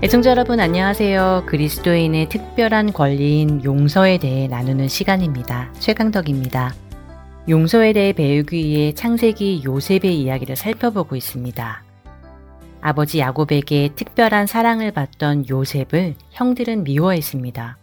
애청자 여러분 안녕하세요. 그리스도인의 특별한 권리인 용서에 대해 나누는 시간입니다. 최강덕입니다. 용서에 대해 배우기 위해 창세기 요셉의 이야기를 살펴보고 있습니다. 아버지 야곱에게 특별한 사랑을 받던 요셉을 형들은 미워했습니다.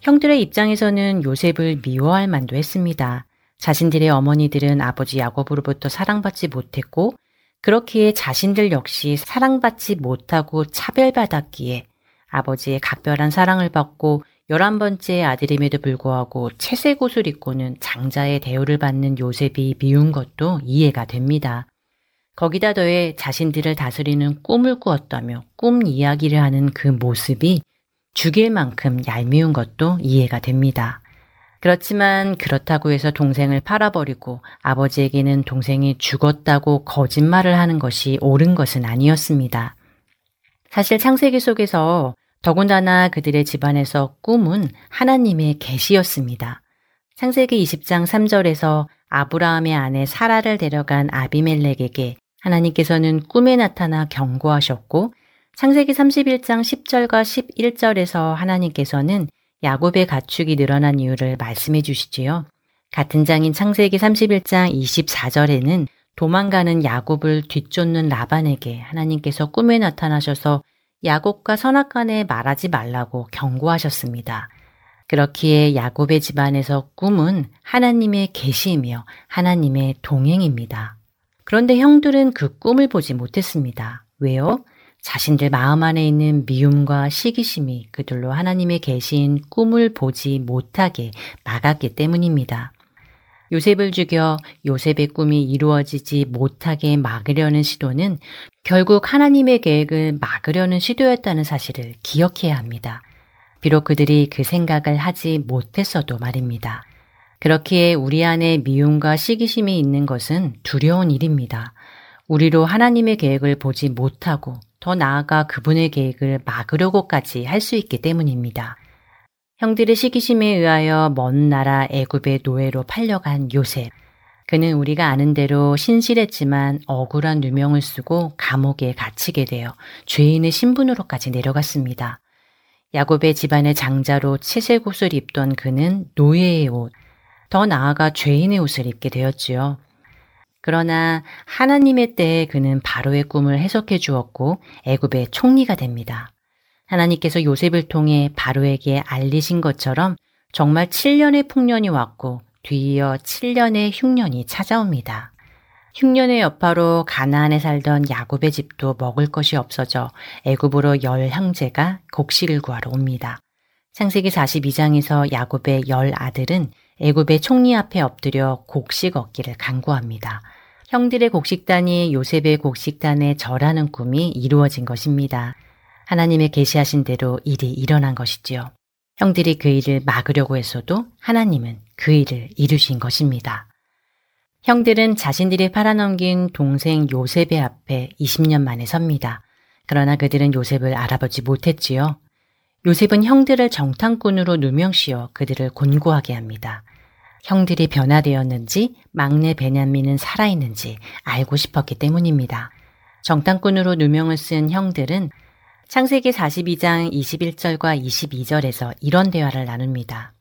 형들의 입장에서는 요셉을 미워할 만도 했습니다. 자신들의 어머니들은 아버지 야곱으로부터 사랑받지 못했고 그렇기에 자신들 역시 사랑받지 못하고 차별받았기에 아버지의 각별한 사랑을 받고 열한 번째 아들임에도 불구하고 채색 옷을 입고는 장자의 대우를 받는 요셉이 미운 것도 이해가 됩니다. 거기다 더해 자신들을 다스리는 꿈을 꾸었다며 꿈 이야기를 하는 그 모습이 죽일 만큼 얄미운 것도 이해가 됩니다. 그렇지만 그렇다고 해서 동생을 팔아버리고 아버지에게는 동생이 죽었다고 거짓말을 하는 것이 옳은 것은 아니었습니다. 사실 창세기 속에서 더군다나 그들의 집안에서 꿈은 하나님의 계시였습니다. 창세기 20장 3절에서 아브라함의 아내 사라를 데려간 아비멜렉에게 하나님께서는 꿈에 나타나 경고하셨고 창세기 31장 10절과 11절에서 하나님께서는 야곱의 가축이 늘어난 이유를 말씀해 주시지요. 같은 장인 창세기 31장 24절에는 도망가는 야곱을 뒤쫓는 라반에게 하나님께서 꿈에 나타나셔서 야곱과 선악간에 말하지 말라고 경고하셨습니다. 그렇기에 야곱의 집안에서 꿈은 하나님의 계시이며 하나님의 동행입니다. 그런데 형들은 그 꿈을 보지 못했습니다. 왜요? 자신들 마음 안에 있는 미움과 시기심이 그들로 하나님의 계신 꿈을 보지 못하게 막았기 때문입니다. 요셉을 죽여 요셉의 꿈이 이루어지지 못하게 막으려는 시도는 결국 하나님의 계획을 막으려는 시도였다는 사실을 기억해야 합니다. 비록 그들이 그 생각을 하지 못했어도 말입니다. 그렇기에 우리 안에 미움과 시기심이 있는 것은 두려운 일입니다. 우리로 하나님의 계획을 보지 못하고 더 나아가 그분의 계획을 막으려고까지 할 수 있기 때문입니다. 형들의 시기심에 의하여 먼 나라 애굽의 노예로 팔려간 요셉. 그는 우리가 아는 대로 신실했지만 억울한 누명을 쓰고 감옥에 갇히게 되어 죄인의 신분으로까지 내려갔습니다. 야곱의 집안의 장자로 채색 옷을 입던 그는 노예의 옷, 더 나아가 죄인의 옷을 입게 되었지요. 그러나 하나님의 때에 그는 바로의 꿈을 해석해 주었고 애굽의 총리가 됩니다. 하나님께서 요셉을 통해 바로에게 알리신 것처럼 정말 7년의 풍년이 왔고 뒤이어 7년의 흉년이 찾아옵니다. 흉년의 여파로 가나안에 살던 야곱의 집도 먹을 것이 없어져 애굽으로 열 형제가 곡식을 구하러 옵니다. 창세기 42장에서 야곱의 열 아들은 애굽의 총리 앞에 엎드려 곡식 얻기를 간구합니다. 형들의 곡식단이 요셉의 곡식단에 절하는 꿈이 이루어진 것입니다. 하나님의 계시하신 대로 일이 일어난 것이지요. 형들이 그 일을 막으려고 했어도 하나님은 그 일을 이루신 것입니다. 형들은 자신들이 팔아넘긴 동생 요셉의 앞에 20년 만에 섭니다. 그러나 그들은 요셉을 알아보지 못했지요. 요셉은 형들을 정탐꾼으로 누명씌워 그들을 곤고하게 합니다. 형들이 변화되었는지 막내 베냐민은 살아있는지 알고 싶었기 때문입니다. 정탐꾼으로 누명을 쓴 형들은 창세기 42장 21절과 22절에서 이런 대화를 나눕니다.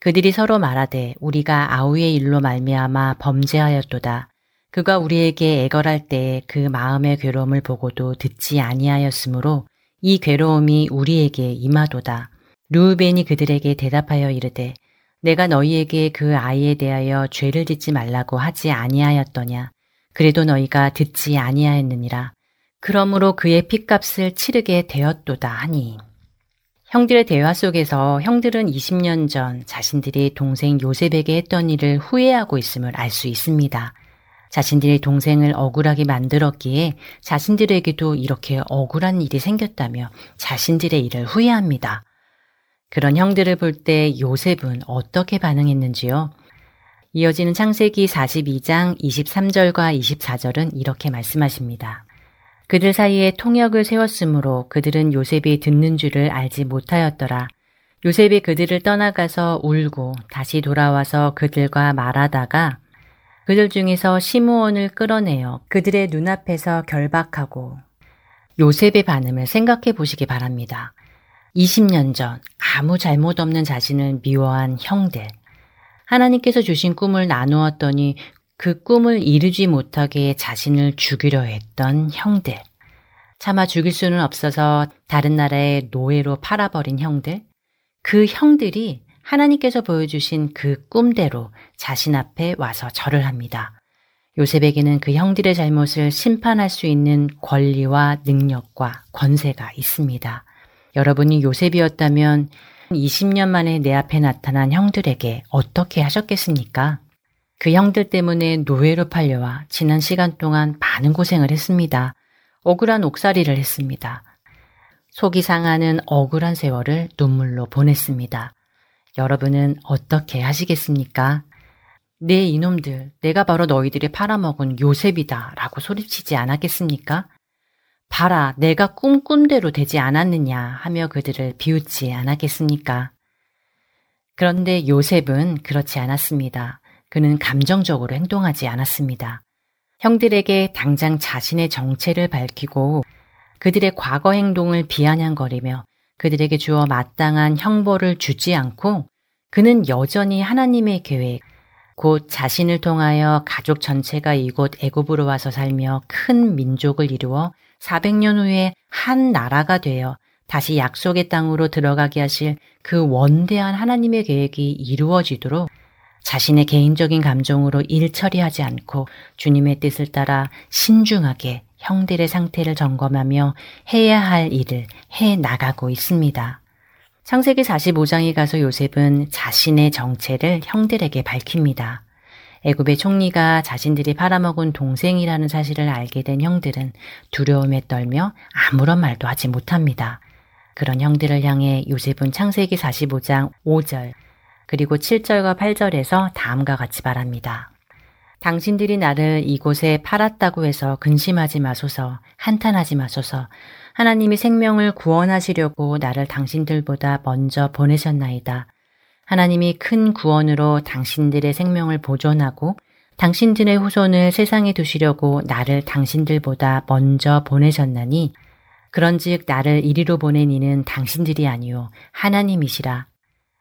그들이 서로 말하되 우리가 아우의 일로 말미암아 범죄하였도다. 그가 우리에게 애걸할 때에 그 마음의 괴로움을 보고도 듣지 아니하였으므로 이 괴로움이 우리에게 임하도다. 루우벤이 그들에게 대답하여 이르되 내가 너희에게 그 아이에 대하여 죄를 짓지 말라고 하지 아니하였더냐. 그래도 너희가 듣지 아니하였느니라. 그러므로 그의 핏값을 치르게 되었도다 하니. 형들의 대화 속에서 형들은 20년 전 자신들이 동생 요셉에게 했던 일을 후회하고 있음을 알 수 있습니다. 자신들이 동생을 억울하게 만들었기에 자신들에게도 이렇게 억울한 일이 생겼다며 자신들의 일을 후회합니다. 그런 형들을 볼 때 요셉은 어떻게 반응했는지요? 이어지는 창세기 42장 23절과 24절은 이렇게 말씀하십니다. 그들 사이에 통역을 세웠으므로 그들은 요셉이 듣는 줄을 알지 못하였더라. 요셉이 그들을 떠나가서 울고 다시 돌아와서 그들과 말하다가 그들 중에서 시므온을 끌어내어 그들의 눈앞에서 결박하고 요셉의 반응을 생각해 보시기 바랍니다. 20년 전 아무 잘못 없는 자신을 미워한 형들. 하나님께서 주신 꿈을 나누었더니 그 꿈을 이루지 못하게 자신을 죽이려 했던 형들. 차마 죽일 수는 없어서 다른 나라의 노예로 팔아버린 형들. 그 형들이 하나님께서 보여주신 그 꿈대로 자신 앞에 와서 절을 합니다. 요셉에게는 그 형들의 잘못을 심판할 수 있는 권리와 능력과 권세가 있습니다. 여러분이 요셉이었다면 20년 만에 내 앞에 나타난 형들에게 어떻게 하셨겠습니까? 그 형들 때문에 노예로 팔려와 지난 시간 동안 많은 고생을 했습니다. 억울한 옥살이를 했습니다. 속이 상하는 억울한 세월을 눈물로 보냈습니다. 여러분은 어떻게 하시겠습니까? 네 이놈들, 내가 바로 너희들이 팔아먹은 요셉이다 라고 소리치지 않았겠습니까? 봐라, 내가 꿈꾼 대로 되지 않았느냐 하며 그들을 비웃지 않았겠습니까? 그런데 요셉은 그렇지 않았습니다. 그는 감정적으로 행동하지 않았습니다. 형들에게 당장 자신의 정체를 밝히고 그들의 과거 행동을 비아냥거리며 그들에게 주어 마땅한 형벌을 주지 않고 그는 여전히 하나님의 계획, 곧 자신을 통하여 가족 전체가 이곳 애굽으로 와서 살며 큰 민족을 이루어 400년 후에 한 나라가 되어 다시 약속의 땅으로 들어가게 하실 그 원대한 하나님의 계획이 이루어지도록 자신의 개인적인 감정으로 일 처리하지 않고 주님의 뜻을 따라 신중하게 형들의 상태를 점검하며 해야 할 일을 해 나가고 있습니다. 창세기 45장에 가서 요셉은 자신의 정체를 형들에게 밝힙니다. 애굽의 총리가 자신들이 팔아먹은 동생이라는 사실을 알게 된 형들은 두려움에 떨며 아무런 말도 하지 못합니다. 그런 형들을 향해 요셉은 창세기 45장 5절 그리고 7절과 8절에서 다음과 같이 말합니다. 당신들이 나를 이곳에 팔았다고 해서 근심하지 마소서, 한탄하지 마소서. 하나님이 생명을 구원하시려고 나를 당신들보다 먼저 보내셨나이다. 하나님이 큰 구원으로 당신들의 생명을 보존하고 당신들의 후손을 세상에 두시려고 나를 당신들보다 먼저 보내셨나니 그런즉 나를 이리로 보낸 이는 당신들이 아니요 하나님이시라.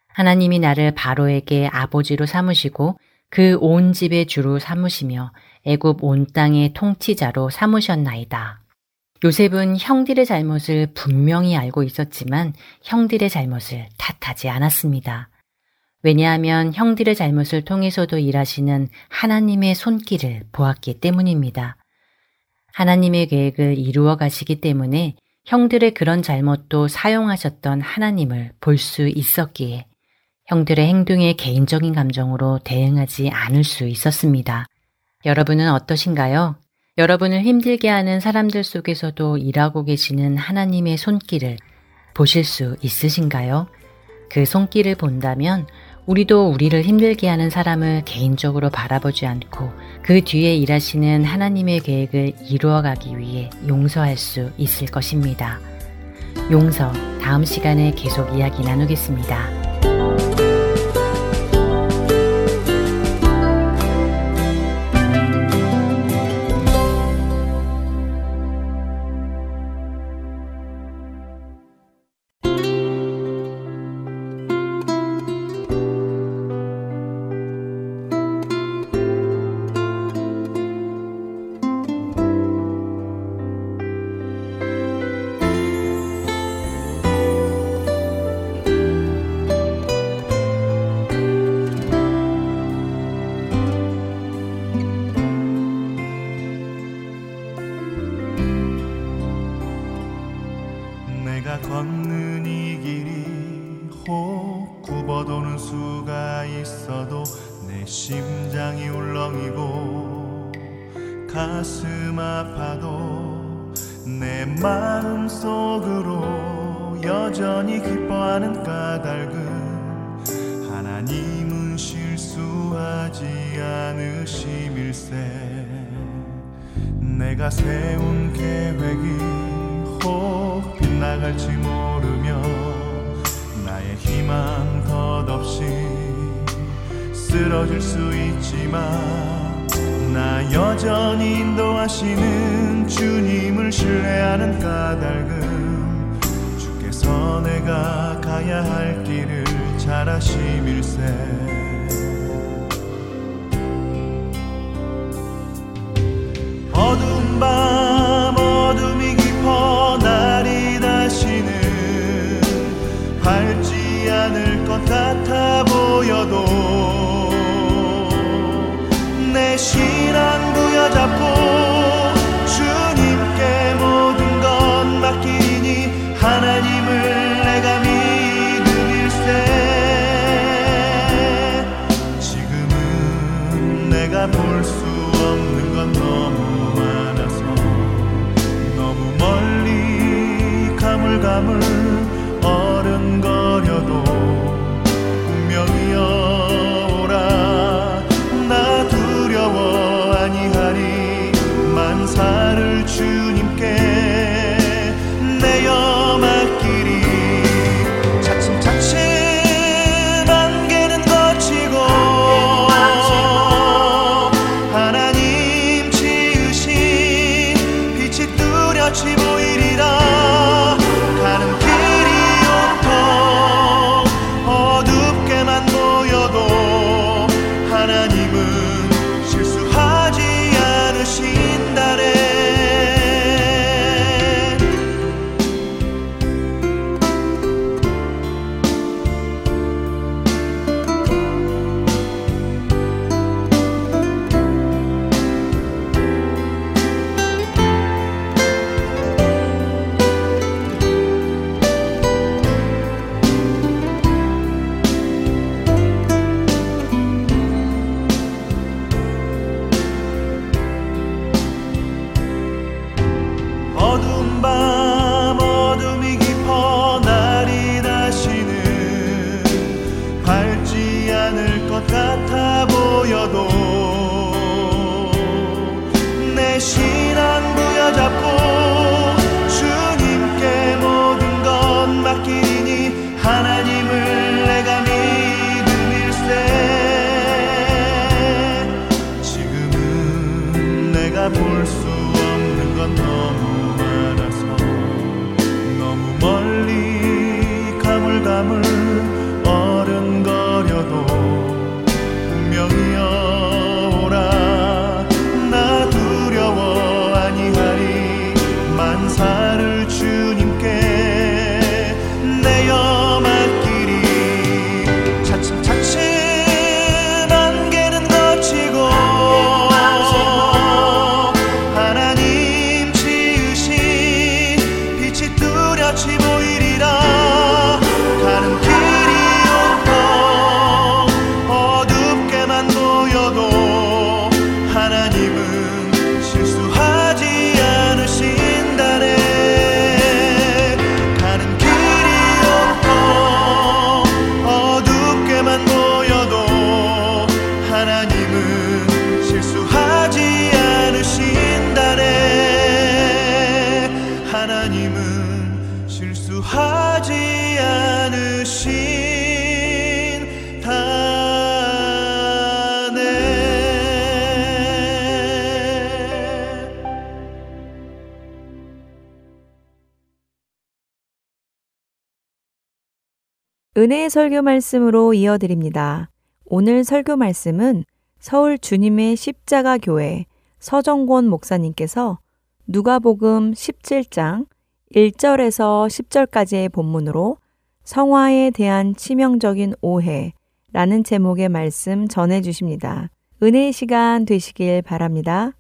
하나님이 나를 바로에게 아버지로 삼으시고 그 온 집의 주로 삼으시며 애굽 온 땅의 통치자로 삼으셨나이다. 요셉은 형들의 잘못을 분명히 알고 있었지만 형들의 잘못을 탓하지 않았습니다. 왜냐하면 형들의 잘못을 통해서도 일하시는 하나님의 손길을 보았기 때문입니다. 하나님의 계획을 이루어 가시기 때문에 형들의 그런 잘못도 사용하셨던 하나님을 볼 수 있었기에 형들의 행동에 개인적인 감정으로 대응하지 않을 수 있었습니다. 여러분은 어떠신가요? 여러분을 힘들게 하는 사람들 속에서도 일하고 계시는 하나님의 손길을 보실 수 있으신가요? 그 손길을 본다면 우리도 우리를 힘들게 하는 사람을 개인적으로 바라보지 않고 그 뒤에 일하시는 하나님의 계획을 이루어가기 위해 용서할 수 있을 것입니다. 용서 다음 시간에 계속 이야기 나누겠습니다. 우리가 가야 할 길을 잘 아심일세. 어두운 밤 어둠이 깊어 날이 다시는 밝지 않을 것 같아 보여도 내 신앙 부여잡고 은혜의 설교 말씀으로 이어드립니다. 오늘 설교 말씀은 서울 주님의 십자가 교회 서정권 목사님께서 누가복음 17장 1절에서 10절까지의 본문으로 성화에 대한 치명적인 오해라는 제목의 말씀 전해 주십니다. 은혜의 시간 되시길 바랍니다.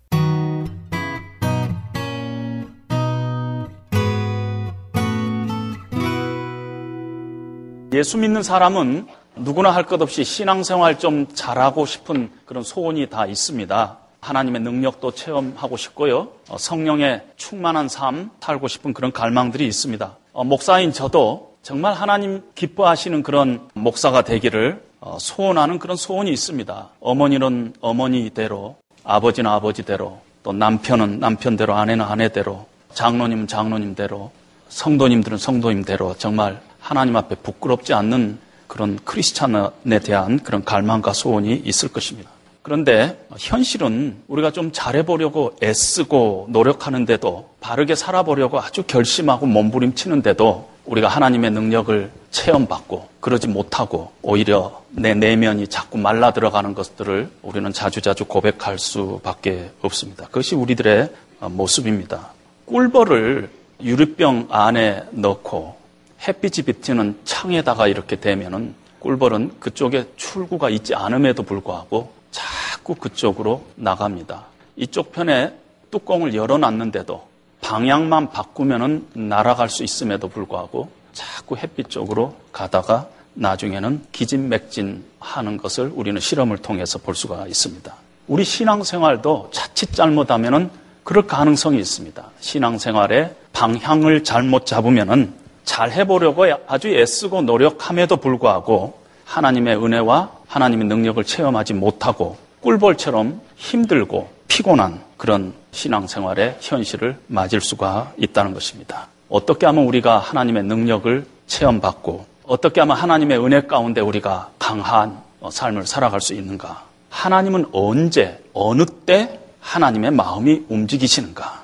예수 믿는 사람은 누구나 할 것 없이 신앙생활 좀 잘하고 싶은 그런 소원이 다 있습니다. 하나님의 능력도 체험하고 싶고요. 어, 성령의 충만한 삶 살고 싶은 그런 갈망들이 있습니다. 어, 목사인 저도 정말 하나님 기뻐하시는 그런 목사가 되기를 어, 소원하는 그런 소원이 있습니다. 어머니는 어머니대로, 아버지는 아버지대로, 또 남편은 남편대로, 아내는 아내대로, 장로님은 장로님대로, 성도님들은 성도님대로 정말 하나님 앞에 부끄럽지 않는 그런 크리스찬에 대한 그런 갈망과 소원이 있을 것입니다. 그런데 현실은 우리가 좀 잘해보려고 애쓰고 노력하는데도 바르게 살아보려고 아주 결심하고 몸부림치는데도 우리가 하나님의 능력을 체험받고 그러지 못하고 오히려 내 내면이 자꾸 말라 들어가는 것들을 우리는 자주자주 고백할 수밖에 없습니다. 그것이 우리들의 모습입니다. 꿀벌을 유리병 안에 넣고 햇빛이 비치는 창에다가 이렇게 대면은 꿀벌은 그쪽에 출구가 있지 않음에도 불구하고 자꾸 그쪽으로 나갑니다. 이쪽 편에 뚜껑을 열어놨는데도 방향만 바꾸면은 날아갈 수 있음에도 불구하고 자꾸 햇빛 쪽으로 가다가 나중에는 기진맥진 하는 것을 우리는 실험을 통해서 볼 수가 있습니다. 우리 신앙생활도 자칫 잘못하면은 그럴 가능성이 있습니다. 신앙생활의 방향을 잘못 잡으면은 잘 해보려고 아주 애쓰고 노력함에도 불구하고 하나님의 은혜와 하나님의 능력을 체험하지 못하고 꿀벌처럼 힘들고 피곤한 그런 신앙생활의 현실을 맞을 수가 있다는 것입니다. 어떻게 하면 우리가 하나님의 능력을 체험받고 어떻게 하면 하나님의 은혜 가운데 우리가 강한 삶을 살아갈 수 있는가? 하나님은 언제, 어느 때 하나님의 마음이 움직이시는가?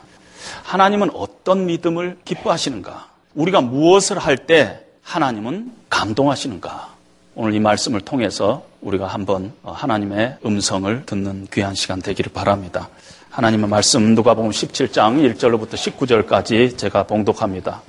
하나님은 어떤 믿음을 기뻐하시는가? 우리가 무엇을 할 때 하나님은 감동하시는가? 오늘 이 말씀을 통해서 우리가 한번 하나님의 음성을 듣는 귀한 시간 되기를 바랍니다. 하나님의 말씀 누가복음 17장 1절로부터 19절까지 제가 봉독합니다.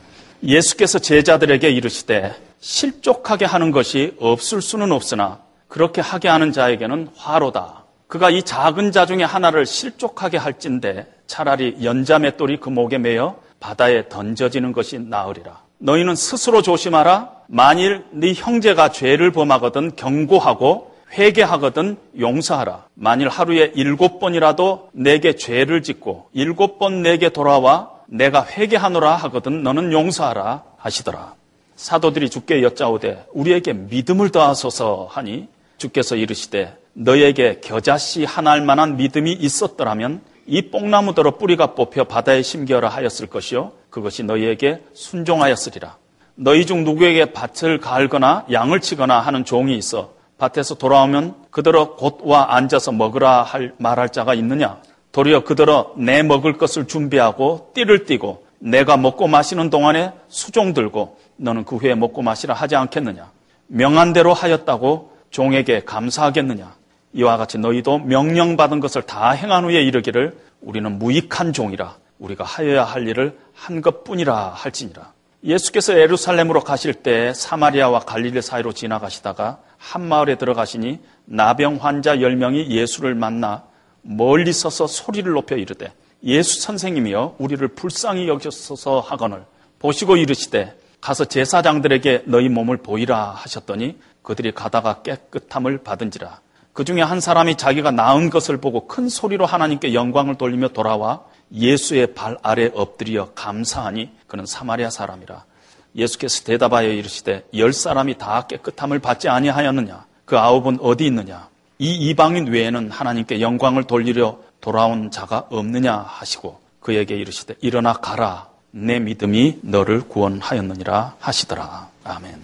예수께서 제자들에게 이르시되 실족하게 하는 것이 없을 수는 없으나 그렇게 하게 하는 자에게는 화로다. 그가 이 작은 자 중에 하나를 실족하게 할진데 차라리 연자 맷돌이 그 목에 매여 바다에 던져지는 것이 나으리라. 너희는 스스로 조심하라. 만일 네 형제가 죄를 범하거든 경고하고 회개하거든 용서하라. 만일 하루에 일곱 번이라도 내게 죄를 짓고 일곱 번 내게 돌아와 내가 회개하노라 하거든 너는 용서하라 하시더라. 사도들이 주께 여짜오되 우리에게 믿음을 더하소서 하니 주께서 이르시되 너에게 겨자씨 하나할 만한 믿음이 있었더라면 이 뽕나무더러 뿌리가 뽑혀 바다에 심겨라 하였을 것이요 그것이 너희에게 순종하였으리라. 너희 중 누구에게 밭을 갈거나 양을 치거나 하는 종이 있어 밭에서 돌아오면 그대로 곧 와 앉아서 먹으라 할 말할 자가 있느냐? 도리어 그대로 내 먹을 것을 준비하고 띠를 띠고 내가 먹고 마시는 동안에 수종 들고 너는 그 후에 먹고 마시라 하지 않겠느냐? 명한 대로 하였다고 종에게 감사하겠느냐? 이와 같이 너희도 명령받은 것을 다 행한 후에 이르기를 우리는 무익한 종이라 우리가 하여야 할 일을 한 것뿐이라 할지니라. 예수께서 예루살렘으로 가실 때 사마리아와 갈릴리 사이로 지나가시다가 한 마을에 들어가시니 나병 환자 10명이 예수를 만나 멀리 서서 소리를 높여 이르되 예수 선생님이여 우리를 불쌍히 여기소서 하거늘 보시고 이르시되 가서 제사장들에게 너희 몸을 보이라 하셨더니 그들이 가다가 깨끗함을 받은지라 그 중에 한 사람이 자기가 나은 것을 보고 큰 소리로 하나님께 영광을 돌리며 돌아와 예수의 발 아래 엎드려 감사하니 그는 사마리아 사람이라. 예수께서 대답하여 이르시되 열 사람이 다 깨끗함을 받지 아니하였느냐? 그 아홉은 어디 있느냐? 이 이방인 외에는 하나님께 영광을 돌리려 돌아온 자가 없느냐 하시고 그에게 이르시되 일어나 가라. 내 믿음이 너를 구원하였느니라 하시더라. 아멘.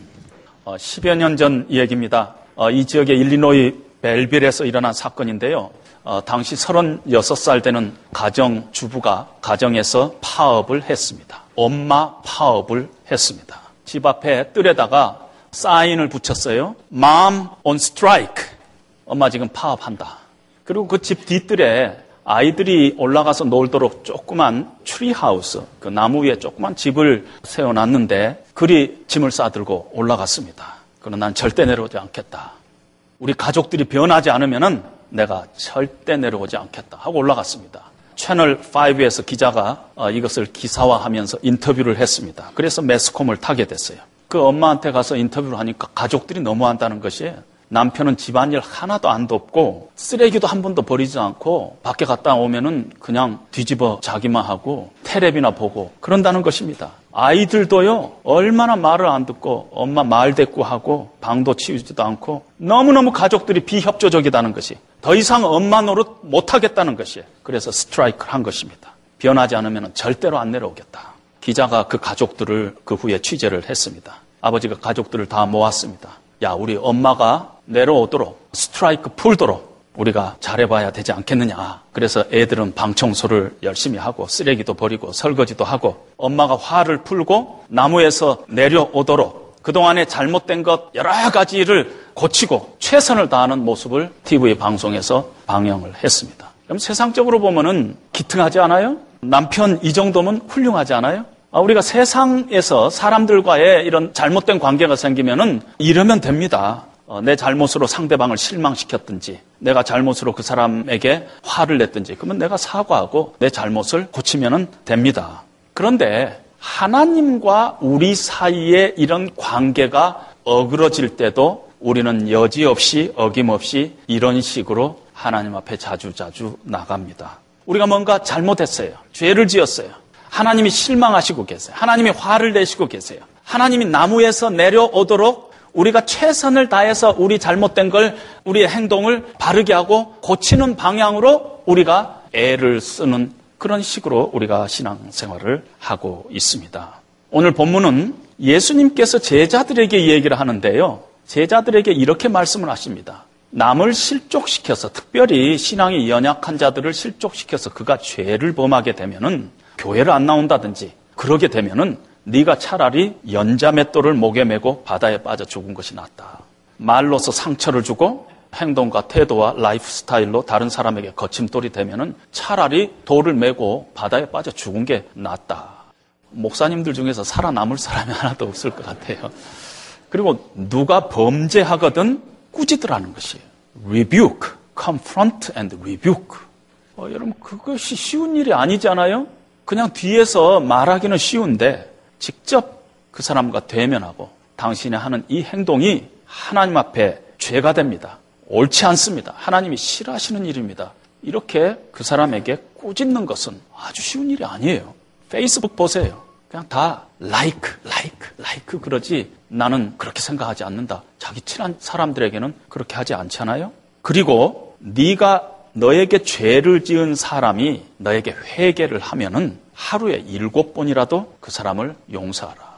어, 10여 년전 얘기입니다. 어, 이 지역의 일리노이 벨빌에서 일어난 사건인데요. 어, 당시 36살 되는 가정 주부가 가정에서 파업을 했습니다. 엄마 파업을 했습니다. 집 앞에 뜰에다가 사인을 붙였어요. Mom on strike. 엄마 지금 파업한다. 그리고 그 집 뒤뜰에 아이들이 올라가서 놀도록 조그만 tree house, 그 나무 위에 조그만 집을 세워놨는데 그리 짐을 싸들고 올라갔습니다. 그러나 난 절대 내려오지 않겠다. 우리 가족들이 변하지 않으면은 내가 절대 내려오지 않겠다 하고 올라갔습니다. 채널 5에서 기자가 어, 이것을 기사화하면서 인터뷰를 했습니다. 그래서 매스콤을 타게 됐어요. 그 엄마한테 가서 인터뷰를 하니까 가족들이 너무한다는 것이에요. 남편은 집안일 하나도 안 돕고 쓰레기도 한 번도 버리지 않고 밖에 갔다 오면은 그냥 뒤집어 자기만 하고 테레비나 보고 그런다는 것입니다. 아이들도요 얼마나 말을 안 듣고 엄마 말 대꾸하고 방도 치우지도 않고 너무너무 가족들이 비협조적이다는 것이 더 이상 엄마 노릇 못하겠다는 것이에요. 그래서 스트라이크를 한 것입니다. 변하지 않으면 절대로 안 내려오겠다. 기자가 그 가족들을 그 후에 취재를 했습니다. 아버지가 가족들을 다 모았습니다. 야, 우리 엄마가 내려오도록 스트라이크 풀도록 우리가 잘해봐야 되지 않겠느냐. 그래서 애들은 방 청소를 열심히 하고 쓰레기도 버리고 설거지도 하고 엄마가 화를 풀고 나무에서 내려오도록 그동안에 잘못된 것 여러 가지를 고치고 최선을 다하는 모습을 TV 방송에서 방영을 했습니다. 그럼 세상적으로 보면은 기특하지 않아요? 남편 이 정도면 훌륭하지 않아요? 아, 우리가 세상에서 사람들과의 이런 잘못된 관계가 생기면은 이러면 됩니다. 어, 내 잘못으로 상대방을 실망시켰든지, 내가 잘못으로 그 사람에게 화를 냈든지, 그러면 내가 사과하고 내 잘못을 고치면 됩니다. 그런데 하나님과 우리 사이에 이런 관계가 어그러질 때도 우리는 여지없이 어김없이 이런 식으로 하나님 앞에 자주자주 나갑니다. 우리가 뭔가 잘못했어요. 죄를 지었어요. 하나님이 실망하시고 계세요. 하나님이 화를 내시고 계세요. 하나님이 나무에서 내려오도록 우리가 최선을 다해서 우리 잘못된 걸, 우리의 행동을 바르게 하고 고치는 방향으로 우리가 애를 쓰는 그런 식으로 우리가 신앙생활을 하고 있습니다. 오늘 본문은 예수님께서 제자들에게 이 얘기를 하는데요. 제자들에게 이렇게 말씀을 하십니다. 남을 실족시켜서 특별히 신앙이 연약한 자들을 실족시켜서 그가 죄를 범하게 되면은 교회를 안 나온다든지 그러게 되면은 네가 차라리 연자맷돌을 목에 메고 바다에 빠져 죽은 것이 낫다. 말로서 상처를 주고 행동과 태도와 라이프 스타일로 다른 사람에게 거침돌이 되면은 차라리 돌을 메고 바다에 빠져 죽은 게 낫다. 목사님들 중에서 살아남을 사람이 하나도 없을 것 같아요. 그리고 누가 범죄하거든 꾸짖으라는 것이에요. rebuke, confront and rebuke. 어, 여러분 그것이 쉬운 일이 아니잖아요. 그냥 뒤에서 말하기는 쉬운데 직접 그 사람과 대면하고 당신이 하는 이 행동이 하나님 앞에 죄가 됩니다. 옳지 않습니다. 하나님이 싫어하시는 일입니다. 이렇게 그 사람에게 꾸짖는 것은 아주 쉬운 일이 아니에요. 페이스북 보세요. 그냥 다 like, like, like 그러지 나는 그렇게 생각하지 않는다. 자기 친한 사람들에게는 그렇게 하지 않잖아요. 그리고 네가 너에게 죄를 지은 사람이 너에게 회개를 하면은 하루에 일곱 번이라도 그 사람을 용서하라.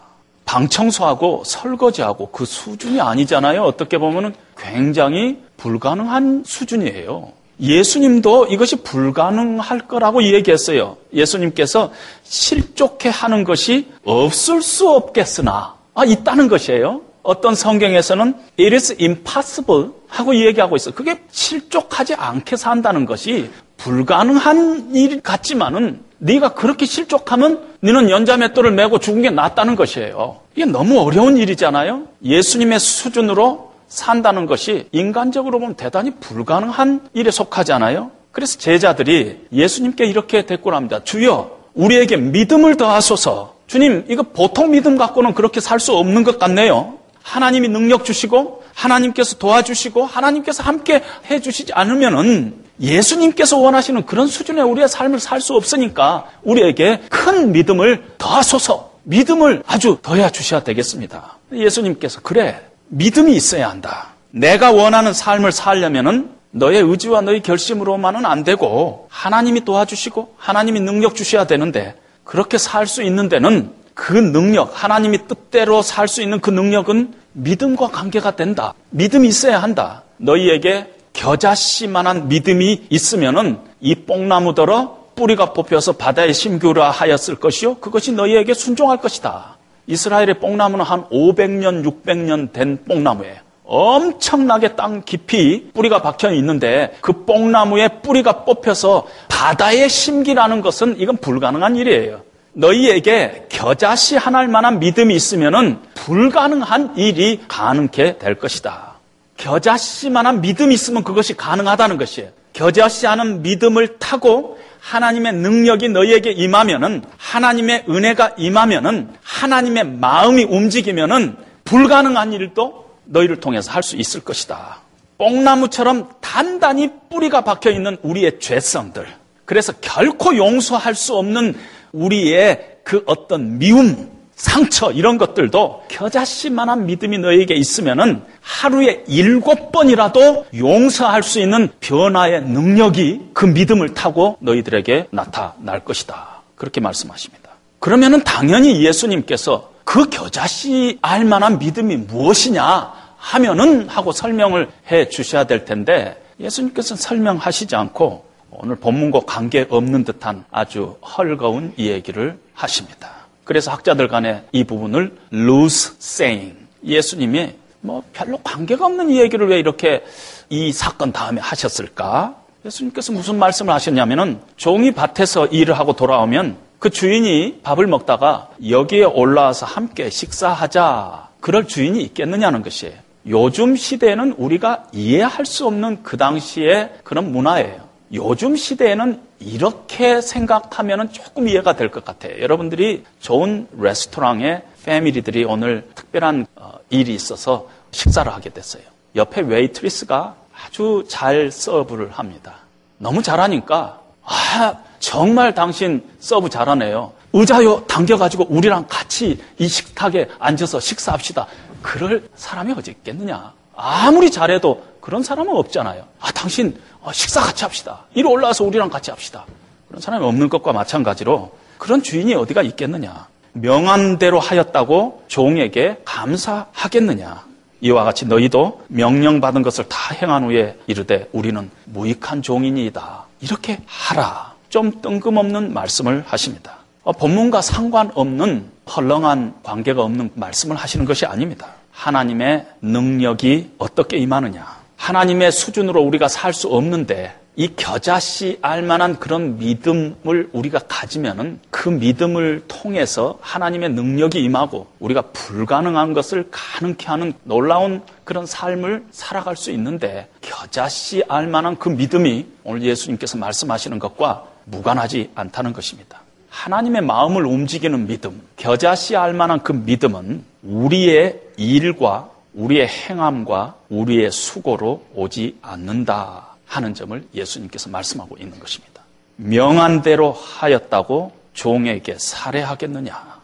방 청소하고 설거지하고 그 수준이 아니잖아요. 어떻게 보면은 굉장히 불가능한 수준이에요. 예수님도 이것이 불가능할 거라고 얘기했어요. 예수님께서 실족해 하는 것이 없을 수 없겠으나, 아, 있다는 것이에요. 어떤 성경에서는 it is impossible 하고 얘기하고 있어요. 그게 실족하지 않게 산다는 것이 불가능한 일 같지만은 네가 그렇게 실족하면 너는 연자맷돌을 메고 죽은 게 낫다는 것이에요. 이게 너무 어려운 일이잖아요. 예수님의 수준으로 산다는 것이 인간적으로 보면 대단히 불가능한 일에 속하잖아요. 그래서 제자들이 예수님께 이렇게 대꾸를 합니다. 주여, 우리에게 믿음을 더하소서. 주님, 이거 보통 믿음 갖고는 그렇게 살 수 없는 것 같네요. 하나님이 능력 주시고, 하나님께서 도와주시고, 하나님께서 함께 해주시지 않으면은 예수님께서 원하시는 그런 수준의 우리의 삶을 살 수 없으니까 우리에게 큰 믿음을 더하소서. 믿음을 아주 더해 주셔야 되겠습니다. 예수님께서 그래. 믿음이 있어야 한다. 내가 원하는 삶을 살려면은 너의 의지와 너의 결심으로만은 안 되고 하나님이 도와주시고 하나님이 능력 주셔야 되는데 그렇게 살 수 있는 데는 그 능력, 하나님이 뜻대로 살 수 있는 그 능력은 믿음과 관계가 된다. 믿음이 있어야 한다. 너희에게 겨자씨만한 믿음이 있으면은 이 뽕나무더러 뿌리가 뽑혀서 바다에 심규라 하였을 것이요. 그것이 너희에게 순종할 것이다. 이스라엘의 뽕나무는 한 500년, 600년 된 뽕나무예요. 엄청나게 땅 깊이 뿌리가 박혀 있는데 그 뽕나무에 뿌리가 뽑혀서 바다에 심기라는 것은 이건 불가능한 일이에요. 너희에게 겨자씨 하나일 만한 믿음이 있으면은 불가능한 일이 가능케 될 것이다. 겨자씨만한 믿음이 있으면 그것이 가능하다는 것이에요. 겨자씨 하는 믿음을 타고 하나님의 능력이 너희에게 임하면은 하나님의 은혜가 임하면은 하나님의 마음이 움직이면은 불가능한 일도 너희를 통해서 할 수 있을 것이다. 뽕나무처럼 단단히 뿌리가 박혀 있는 우리의 죄성들. 그래서 결코 용서할 수 없는 우리의 그 어떤 미움, 상처 이런 것들도 겨자씨만한 믿음이 너에게 있으면은 하루에 일곱 번이라도 용서할 수 있는 변화의 능력이 그 믿음을 타고 너희들에게 나타날 것이다. 그렇게 말씀하십니다. 그러면은 당연히 예수님께서 그 겨자씨 알 만한 믿음이 무엇이냐 하면은 하고 설명을 해 주셔야 될 텐데 예수님께서는 설명하시지 않고 오늘 본문과 관계 없는 듯한 아주 헐거운 이 얘기를 하십니다. 그래서 학자들 간에 이 부분을 loose saying. 예수님이 뭐 별로 관계가 없는 이 얘기를 왜 이렇게 이 사건 다음에 하셨을까? 예수님께서 무슨 말씀을 하셨냐면은 종이 밭에서 일을 하고 돌아오면 그 주인이 밥을 먹다가 여기에 올라와서 함께 식사하자. 그럴 주인이 있겠느냐는 것이에요. 요즘 시대에는 우리가 이해할 수 없는 그 당시의 그런 문화예요. 요즘 시대에는 이렇게 생각하면 조금 이해가 될 것 같아요. 여러분들이 좋은 레스토랑에 family들이 오늘 특별한 어, 일이 있어서 식사를 하게 됐어요. 옆에 웨이트리스가 아주 잘 serve를 합니다. 너무 잘하니까 아 정말 당신 서브 잘하네요. 의자요 당겨가지고 우리랑 같이 이 식탁에 앉아서 식사합시다. 그럴 사람이 어디 있겠느냐? 아무리 잘해도 그런 사람은 없잖아요. 아 당신 어, 식사 같이 합시다. 이리 올라와서 우리랑 같이 합시다. 그런 사람이 없는 것과 마찬가지로 그런 주인이 어디가 있겠느냐. 명한대로 하였다고 종에게 감사하겠느냐. 이와 같이 너희도 명령받은 것을 다 행한 후에 이르되 우리는 무익한 종이니이다. 이렇게 하라. 좀 뜬금없는 말씀을 하십니다. 어, 본문과 상관없는 헐렁한 관계가 없는 말씀을 하시는 것이 아닙니다. 하나님의 능력이 어떻게 임하느냐. 하나님의 수준으로 우리가 살 수 없는데 이 겨자씨 알만한 그런 믿음을 우리가 가지면은 그 믿음을 통해서 하나님의 능력이 임하고 우리가 불가능한 것을 가능케 하는 놀라운 그런 삶을 살아갈 수 있는데 겨자씨 알만한 그 믿음이 오늘 예수님께서 말씀하시는 것과 무관하지 않다는 것입니다. 하나님의 마음을 움직이는 믿음, 겨자씨 알만한 그 믿음은 우리의 일과 우리의 행함과 우리의 수고로 오지 않는다 하는 점을 예수님께서 말씀하고 있는 것입니다. 명한 대로 하였다고 종에게 살해하겠느냐?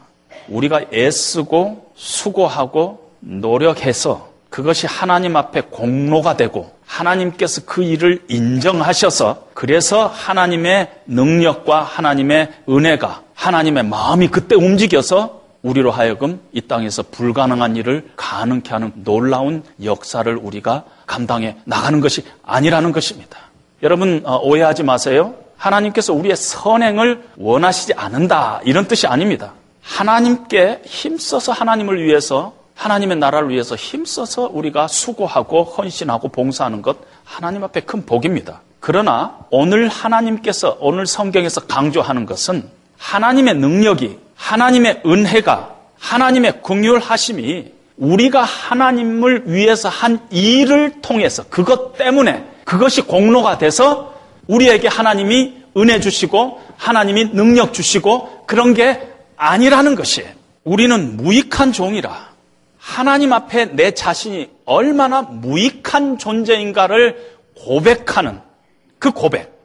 우리가 애쓰고 수고하고 노력해서 그것이 하나님 앞에 공로가 되고 하나님께서 그 일을 인정하셔서 그래서 하나님의 능력과 하나님의 은혜가 하나님의 마음이 그때 움직여서 우리로 하여금 이 땅에서 불가능한 일을 가능케 하는 놀라운 역사를 우리가 감당해 나가는 것이 아니라는 것입니다. 여러분 어, 오해하지 마세요. 하나님께서 우리의 선행을 원하시지 않는다 이런 뜻이 아닙니다. 하나님께 힘써서 하나님을 위해서 하나님의 나라를 위해서 힘써서 우리가 수고하고 헌신하고 봉사하는 것 하나님 앞에 큰 복입니다. 그러나 오늘 하나님께서 오늘 성경에서 강조하는 것은 하나님의 능력이 하나님의 은혜가 하나님의 긍휼하심이 우리가 하나님을 위해서 한 일을 통해서 그것 때문에 그것이 공로가 돼서 우리에게 하나님이 은혜 주시고 하나님이 능력 주시고 그런 게 아니라는 것이에요. 우리는 무익한 종이라 하나님 앞에 내 자신이 얼마나 무익한 존재인가를 고백하는 그 고백.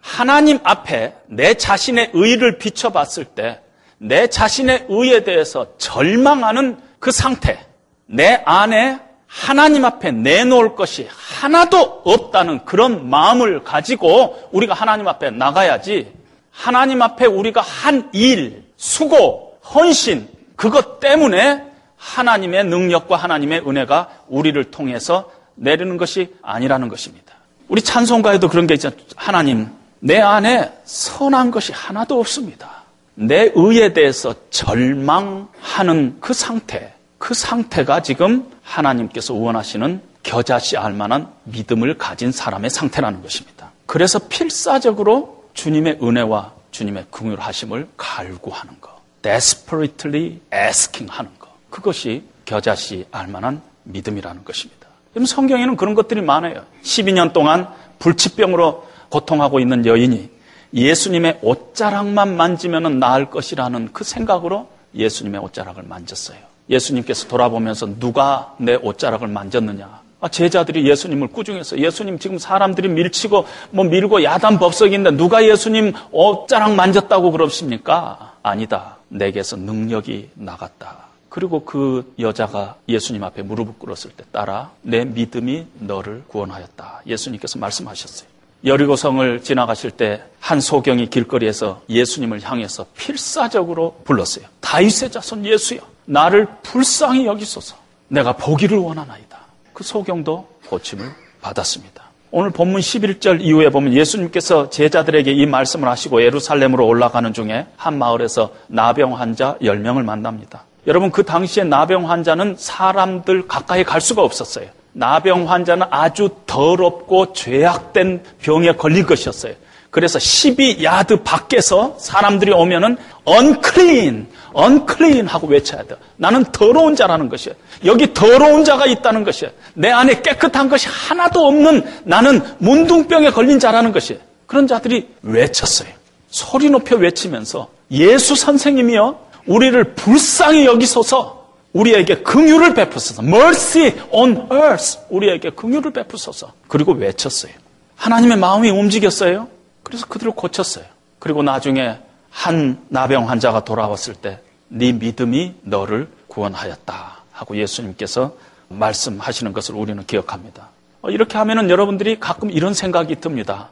하나님 앞에 내 자신의 의를 비춰봤을 때 내 자신의 의에 대해서 절망하는 그 상태, 내 안에 하나님 앞에 내놓을 것이 하나도 없다는 그런 마음을 가지고 우리가 하나님 앞에 나가야지 하나님 앞에 우리가 한 일, 수고, 헌신, 그것 때문에 하나님의 능력과 하나님의 은혜가 우리를 통해서 내리는 것이 아니라는 것입니다. 우리 찬송가에도 그런 게 있잖아요. 하나님, 내 안에 선한 것이 하나도 없습니다. 내 의에 대해서 절망하는 그 상태, 그 상태가 지금 하나님께서 원하시는 겨자씨 알만한 믿음을 가진 사람의 상태라는 것입니다. 그래서 필사적으로 주님의 은혜와 주님의 긍휼하심을 갈구하는 것, desperately asking 하는 것, 그것이 겨자씨 알만한 믿음이라는 것입니다. 성경에는 그런 것들이 많아요. 12년 동안 불치병으로 고통하고 있는 여인이 예수님의 옷자락만 만지면 나을 것이라는 그 생각으로 예수님의 옷자락을 만졌어요. 예수님께서 돌아보면서 누가 내 옷자락을 만졌느냐? 아, 제자들이 예수님을 꾸중해서 예수님 지금 사람들이 밀치고 뭐 밀고 야단 법석인데 누가 예수님 옷자락 만졌다고 그러십니까? 아니다. 내게서 능력이 나갔다. 그리고 그 여자가 예수님 앞에 무릎을 꿇었을 때 따라 내 믿음이 너를 구원하였다. 예수님께서 말씀하셨어요. 여리고성을 지나가실 때 한 소경이 길거리에서 예수님을 향해서 필사적으로 불렀어요. 다윗의 자손 예수여, 나를 불쌍히 여기소서. 내가 보기를 원하나이다. 그 소경도 고침을 받았습니다. 오늘 본문 11절 이후에 보면 예수님께서 제자들에게 이 말씀을 하시고 예루살렘으로 올라가는 중에 한 마을에서 나병 환자 10명을 만납니다. 여러분 그 당시에 나병 환자는 사람들 가까이 갈 수가 없었어요. 나병 환자는 아주 더럽고 죄악된 병에 걸린 것이었어요. 그래서 12야드 밖에서 사람들이 오면은 unclean, unclean 하고 외쳐야 돼. 나는 더러운 자라는 것이에요. 여기 더러운 자가 있다는 것이에요. 내 안에 깨끗한 것이 하나도 없는 나는 문둥병에 걸린 자라는 것이에요. 그런 자들이 외쳤어요. 소리 높여 외치면서 예수 선생님이요. 우리를 불쌍히 여기소서 우리에게 긍휼을 베푸소서. mercy on earth. 우리에게 긍휼을 베푸소서. 그리고 외쳤어요. 하나님의 마음이 움직였어요. 그래서 그들을 고쳤어요. 그리고 나중에 한 나병 환자가 돌아왔을 때 네 믿음이 너를 구원하였다 하고 예수님께서 말씀하시는 것을 우리는 기억합니다. 어, 이렇게 하면은 여러분들이 가끔 이런 생각이 듭니다.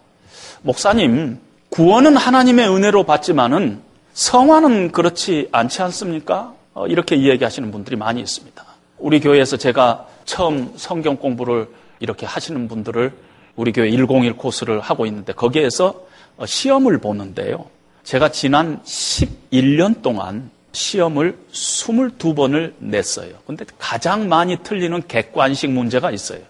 목사님, 구원은 하나님의 은혜로 받지만은 성화는 그렇지 않지 않습니까? 어, 이렇게 이야기하시는 분들이 많이 있습니다. 우리 교회에서 제가 처음 성경 공부를 이렇게 하시는 분들을 우리 교회 101 코스를 하고 있는데 거기에서 어, 시험을 보는데요. 제가 지난 11년 동안 시험을 22번을 냈어요. 근데 가장 많이 틀리는 객관식 문제가 있어요.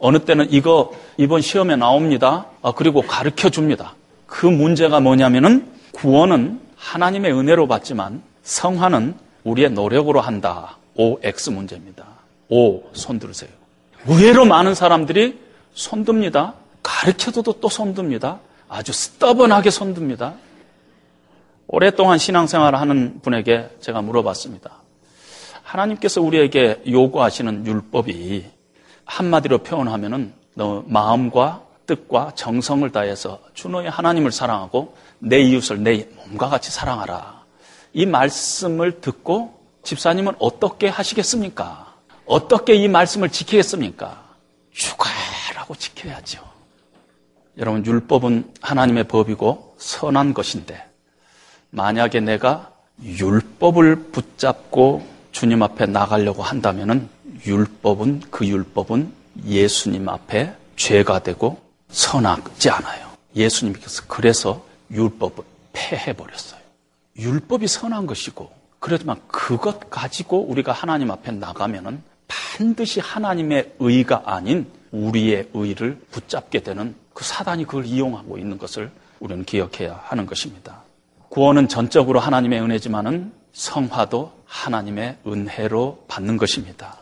어느 때는 이거 이번 시험에 나옵니다. 아, 그리고 가르쳐 줍니다. 그 문제가 뭐냐면은 구원은 하나님의 은혜로 받지만 성화는 우리의 노력으로 한다. OX 문제입니다. O 손 들으세요. 의외로 많은 사람들이 손듭니다. 가르쳐줘도 또 손듭니다. 아주 스터번하게 손듭니다. 오랫동안 신앙생활을 하는 분에게 제가 물어봤습니다. 하나님께서 우리에게 요구하시는 율법이 한마디로 표현하면은 너 마음과 뜻과 정성을 다해서 주 너의 하나님을 사랑하고 내 이웃을 내 몸과 같이 사랑하라. 이 말씀을 듣고 집사님은 어떻게 하시겠습니까? 어떻게 이 말씀을 지키겠습니까? 죽어라고 지켜야죠. 여러분 율법은 하나님의 법이고 선한 것인데 만약에 내가 율법을 붙잡고 주님 앞에 나가려고 한다면은 율법은 그 율법은 예수님 앞에 죄가 되고 선하지 않아요. 예수님께서 그래서 율법을 폐해 버렸어요. 율법이 선한 것이고 그렇지만 그것 가지고 우리가 하나님 앞에 나가면은 반드시 하나님의 의가 아닌 우리의 의를 붙잡게 되는 그 사단이 그걸 이용하고 있는 것을 우리는 기억해야 하는 것입니다. 구원은 전적으로 하나님의 은혜지만은 성화도 하나님의 은혜로 받는 것입니다.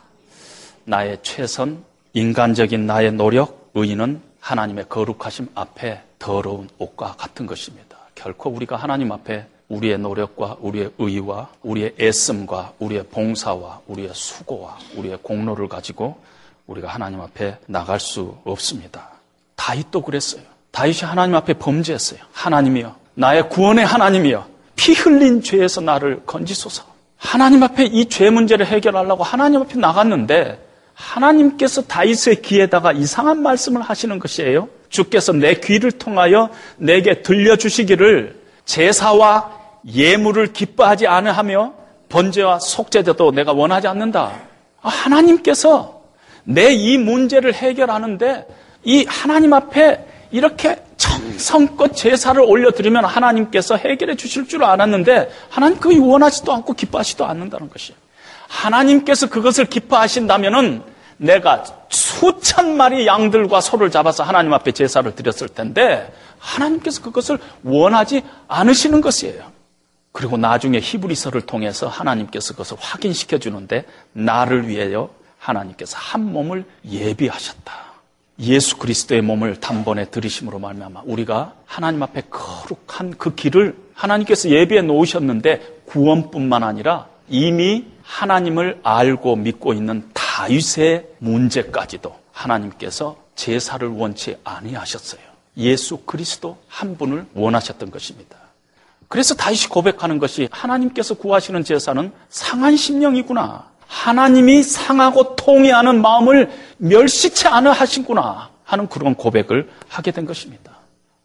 나의 최선, 인간적인 나의 노력, 의는 하나님의 거룩하심 앞에 더러운 옷과 같은 것입니다. 결코 우리가 하나님 앞에 우리의 노력과 우리의 의와 우리의 애씀과 우리의 봉사와 우리의 수고와 우리의 공로를 가지고 우리가 하나님 앞에 나갈 수 없습니다. 다윗도 그랬어요. 다윗이 하나님 앞에 범죄했어요. 하나님이여, 나의 구원의 하나님이여, 피 흘린 죄에서 나를 건지소서. 하나님 앞에 이 죄 문제를 해결하려고 하나님 앞에 나갔는데 하나님께서 다윗의 귀에다가 이상한 말씀을 하시는 것이에요. 주께서 내 귀를 통하여 내게 들려주시기를 제사와 예물을 기뻐하지 않으하며 번제와 속죄제도 내가 원하지 않는다. 아, 하나님께서 내 이 문제를 해결하는데 이 하나님 앞에 이렇게 정성껏 제사를 올려드리면 하나님께서 해결해 주실 줄 알았는데 하나님 그거 원하지도 않고 기뻐하지도 않는다는 것이에요. 하나님께서 그것을 기뻐하신다면은 내가 수천 마리 양들과 소를 잡아서 하나님 앞에 제사를 드렸을 텐데 하나님께서 그것을 원하지 않으시는 것이에요. 그리고 나중에 히브리서를 통해서 하나님께서 그것을 확인시켜 주는데 나를 위하여 하나님께서 한 몸을 예비하셨다. 예수 그리스도의 몸을 단번에 들이심으로 말미암아 우리가 하나님 앞에 거룩한 그 길을 하나님께서 예비해 놓으셨는데 구원뿐만 아니라 이미 하나님을 알고 믿고 있는 다윗의 문제까지도 하나님께서 제사를 원치 아니하셨어요. 예수 그리스도 한 분을 원하셨던 것입니다. 그래서 다윗이 고백하는 것이 하나님께서 구하시는 제사는 상한 심령이구나. 하나님이 상하고 통해하는 마음을 멸시치 않아 하신구나 하는 그런 고백을 하게 된 것입니다.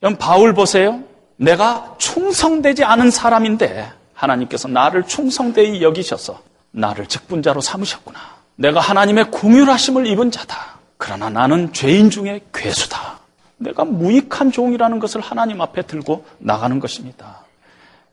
여러분 바울 보세요. 내가 충성되지 않은 사람인데 하나님께서 나를 충성되이 여기셔서 나를 직분자로 삼으셨구나. 내가 하나님의 궁휼하심을 입은 자다. 그러나 나는 죄인 중에 괴수다. 내가 무익한 종이라는 것을 하나님 앞에 들고 나가는 것입니다.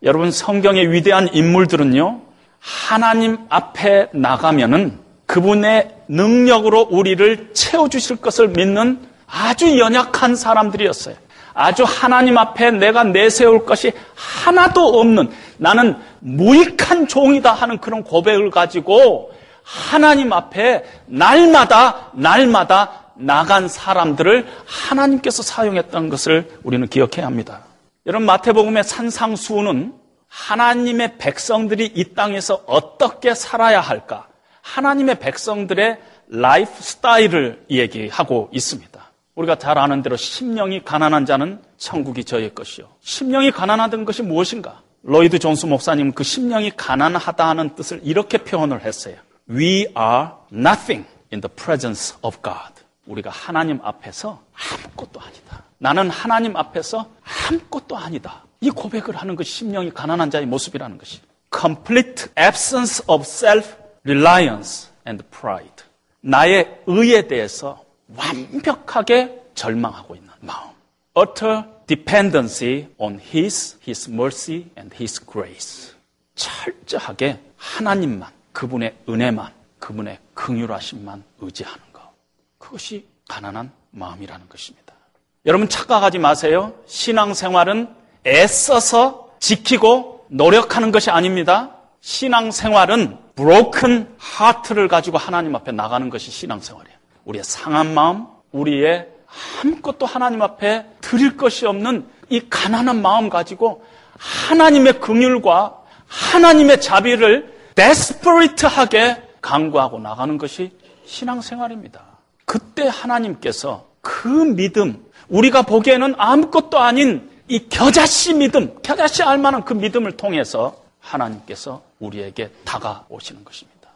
여러분 성경의 위대한 인물들은요. 하나님 앞에 나가면은 그분의 능력으로 우리를 채워주실 것을 믿는 아주 연약한 사람들이었어요. 아주 하나님 앞에 내가 내세울 것이 하나도 없는 나는 무익한 종이다 하는 그런 고백을 가지고 하나님 앞에 날마다 날마다 나간 사람들을 하나님께서 사용했던 것을 우리는 기억해야 합니다. 여러분 마태복음의 산상수훈은 하나님의 백성들이 이 땅에서 어떻게 살아야 할까? 하나님의 백성들의 라이프 스타일을 얘기하고 있습니다. 우리가 잘 아는 대로 심령이 가난한 자는 천국이 저의 것이요. 심령이 가난하다는 것이 무엇인가? 로이드 존스 목사님은 그 심령이 가난하다는 뜻을 이렇게 표현을 했어요. We are nothing in the presence of God. 우리가 하나님 앞에서 아무것도 아니다. 나는 하나님 앞에서 아무것도 아니다. 이 고백을 하는 것이 심령이 가난한 자의 모습이라는 것이. Complete absence of self-reliance and pride. 나의 의에 대해서 완벽하게 절망하고 있는 마음. Utter dependency on His, His mercy and His grace. 철저하게 하나님만, 그분의 은혜만, 그분의 긍휼하심만 의지하는 것. 그것이 가난한 마음이라는 것입니다. 여러분 착각하지 마세요. 신앙생활은 애써서 지키고 노력하는 것이 아닙니다. 신앙생활은 broken heart를 가지고 하나님 앞에 나가는 것이 신앙생활이에요. 우리의 상한 마음, 우리의 아무것도 하나님 앞에 드릴 것이 없는 이 가난한 마음 가지고 하나님의 긍휼과 하나님의 자비를 데스퍼리트하게 강구하고 나가는 것이 신앙생활입니다. 그때 하나님께서 그 믿음, 우리가 보기에는 아무것도 아닌 이 겨자씨 믿음, 겨자씨 알만한 그 믿음을 통해서 하나님께서 우리에게 다가오시는 것입니다.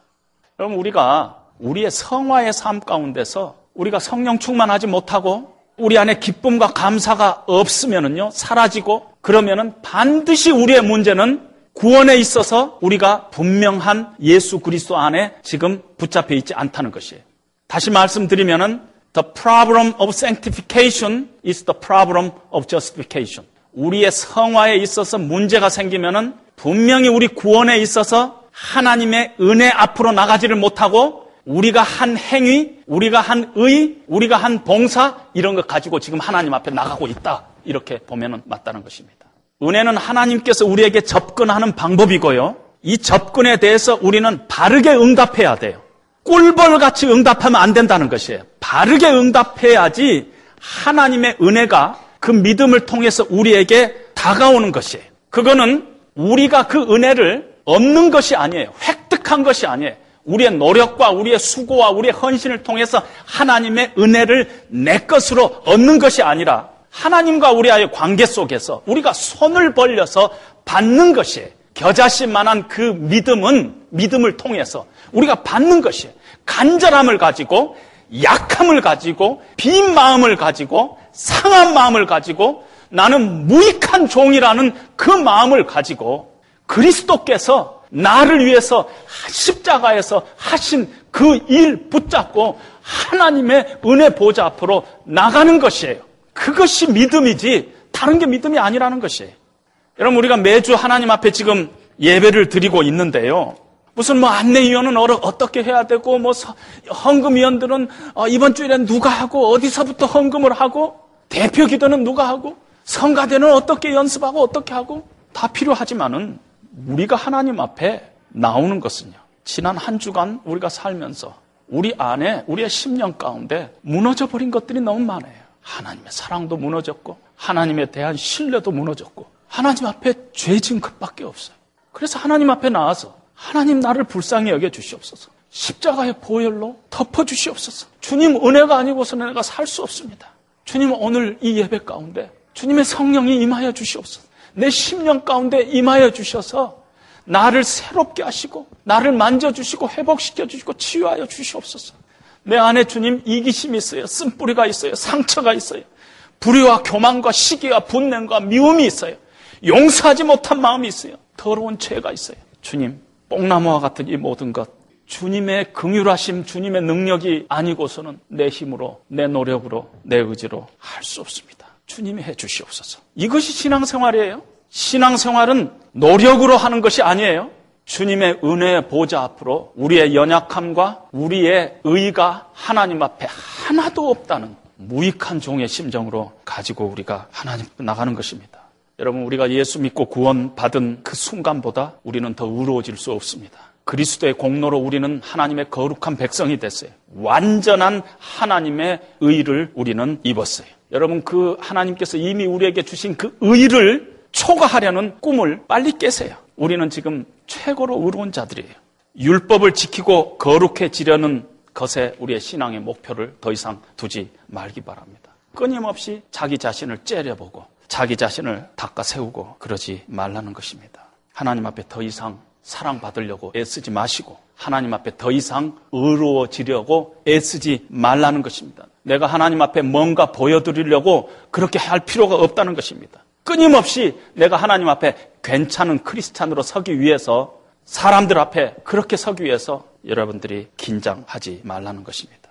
여러분, 우리가 우리의 성화의 삶 가운데서 우리가 성령 충만하지 못하고 우리 안에 기쁨과 감사가 없으면은요, 사라지고 그러면은 반드시 우리의 문제는 구원에 있어서 우리가 분명한 예수 그리스도 안에 지금 붙잡혀 있지 않다는 것이에요. 다시 말씀드리면은 the problem of sanctification is the problem of justification. 우리의 성화에 있어서 문제가 생기면은 분명히 우리 구원에 있어서 하나님의 은혜 앞으로 나가지를 못하고 우리가 한 행위, 우리가 한 의, 우리가 한 봉사 이런 것 가지고 지금 하나님 앞에 나가고 있다. 이렇게 보면은 맞다는 것입니다. 은혜는 하나님께서 우리에게 접근하는 방법이고요. 이 접근에 대해서 우리는 바르게 응답해야 돼요. 꿀벌같이 응답하면 안 된다는 것이에요. 바르게 응답해야지 하나님의 은혜가 그 믿음을 통해서 우리에게 다가오는 것이에요. 그거는 우리가 그 은혜를 얻는 것이 아니에요. 획득한 것이 아니에요. 우리의 노력과 우리의 수고와 우리의 헌신을 통해서 하나님의 은혜를 내 것으로 얻는 것이 아니라 하나님과 우리와의 관계 속에서 우리가 손을 벌려서 받는 것이에요. 겨자씨만한 그 믿음은 믿음을 통해서 우리가 받는 것이에요. 간절함을 가지고 약함을 가지고 빈 마음을 가지고 상한 마음을 가지고 나는 무익한 종이라는 그 마음을 가지고 그리스도께서 나를 위해서 십자가에서 하신 그 일 붙잡고 하나님의 은혜 보좌 앞으로 나가는 것이에요. 그것이 믿음이지 다른 게 믿음이 아니라는 것이에요. 여러분 우리가 매주 하나님 앞에 지금 예배를 드리고 있는데요. 무슨 뭐 안내위원은 어떻게 해야 되고 뭐 헌금위원들은 어, 이번 주일엔 누가 하고 어디서부터 헌금을 하고 대표 기도는 누가 하고 성가대는 어떻게 연습하고 어떻게 하고 다 필요하지만은 우리가 하나님 앞에 나오는 것은요. 지난 한 주간 우리가 살면서 우리 안에 우리의 심령 가운데 무너져 버린 것들이 너무 많아요. 하나님의 사랑도 무너졌고 하나님에 대한 신뢰도 무너졌고 하나님 앞에 죄진 것밖에 없어요. 그래서 하나님 앞에 나와서 하나님 나를 불쌍히 여겨 주시옵소서. 십자가의 보혈로 덮어 주시옵소서. 주님 은혜가 아니고서는 내가 살 수 없습니다. 주님 오늘 이 예배 가운데 주님의 성령이 임하여 주시옵소서. 내 심령 가운데 임하여 주셔서 나를 새롭게 하시고 나를 만져 주시고 회복시켜 주시고 치유하여 주시옵소서. 내 안에 주님 이기심이 있어요. 쓴뿌리가 있어요. 상처가 있어요. 불의와 교만과 시기와 분냄과 미움이 있어요. 용서하지 못한 마음이 있어요. 더러운 죄가 있어요. 주님, 뽕나무와 같은 이 모든 것 주님의 긍휼하심, 주님의 능력이 아니고서는 내 힘으로, 내 노력으로, 내 의지로 할 수 없습니다. 주님이 해 주시옵소서. 이것이 신앙생활이에요. 신앙생활은 노력으로 하는 것이 아니에요. 주님의 은혜의 보좌 앞으로 우리의 연약함과 우리의 의가 하나님 앞에 하나도 없다는 무익한 종의 심정으로 가지고 우리가 하나님 나가는 것입니다. 여러분, 우리가 예수 믿고 구원받은 그 순간보다 우리는 더 의로워질 수 없습니다. 그리스도의 공로로 우리는 하나님의 거룩한 백성이 됐어요. 완전한 하나님의 의를 우리는 입었어요. 여러분, 그 하나님께서 이미 우리에게 주신 그 의를 초과하려는 꿈을 빨리 깨세요. 우리는 지금 최고로 의로운 자들이에요. 율법을 지키고 거룩해지려는 것에 우리의 신앙의 목표를 더 이상 두지 말기 바랍니다. 끊임없이 자기 자신을 째려보고 자기 자신을 닦아 세우고 그러지 말라는 것입니다. 하나님 앞에 더 이상 사랑받으려고 애쓰지 마시고 하나님 앞에 더 이상 의로워지려고 애쓰지 말라는 것입니다. 내가 하나님 앞에 뭔가 보여드리려고 그렇게 할 필요가 없다는 것입니다. 끊임없이 내가 하나님 앞에 괜찮은 크리스찬으로 서기 위해서 사람들 앞에 그렇게 서기 위해서 여러분들이 긴장하지 말라는 것입니다.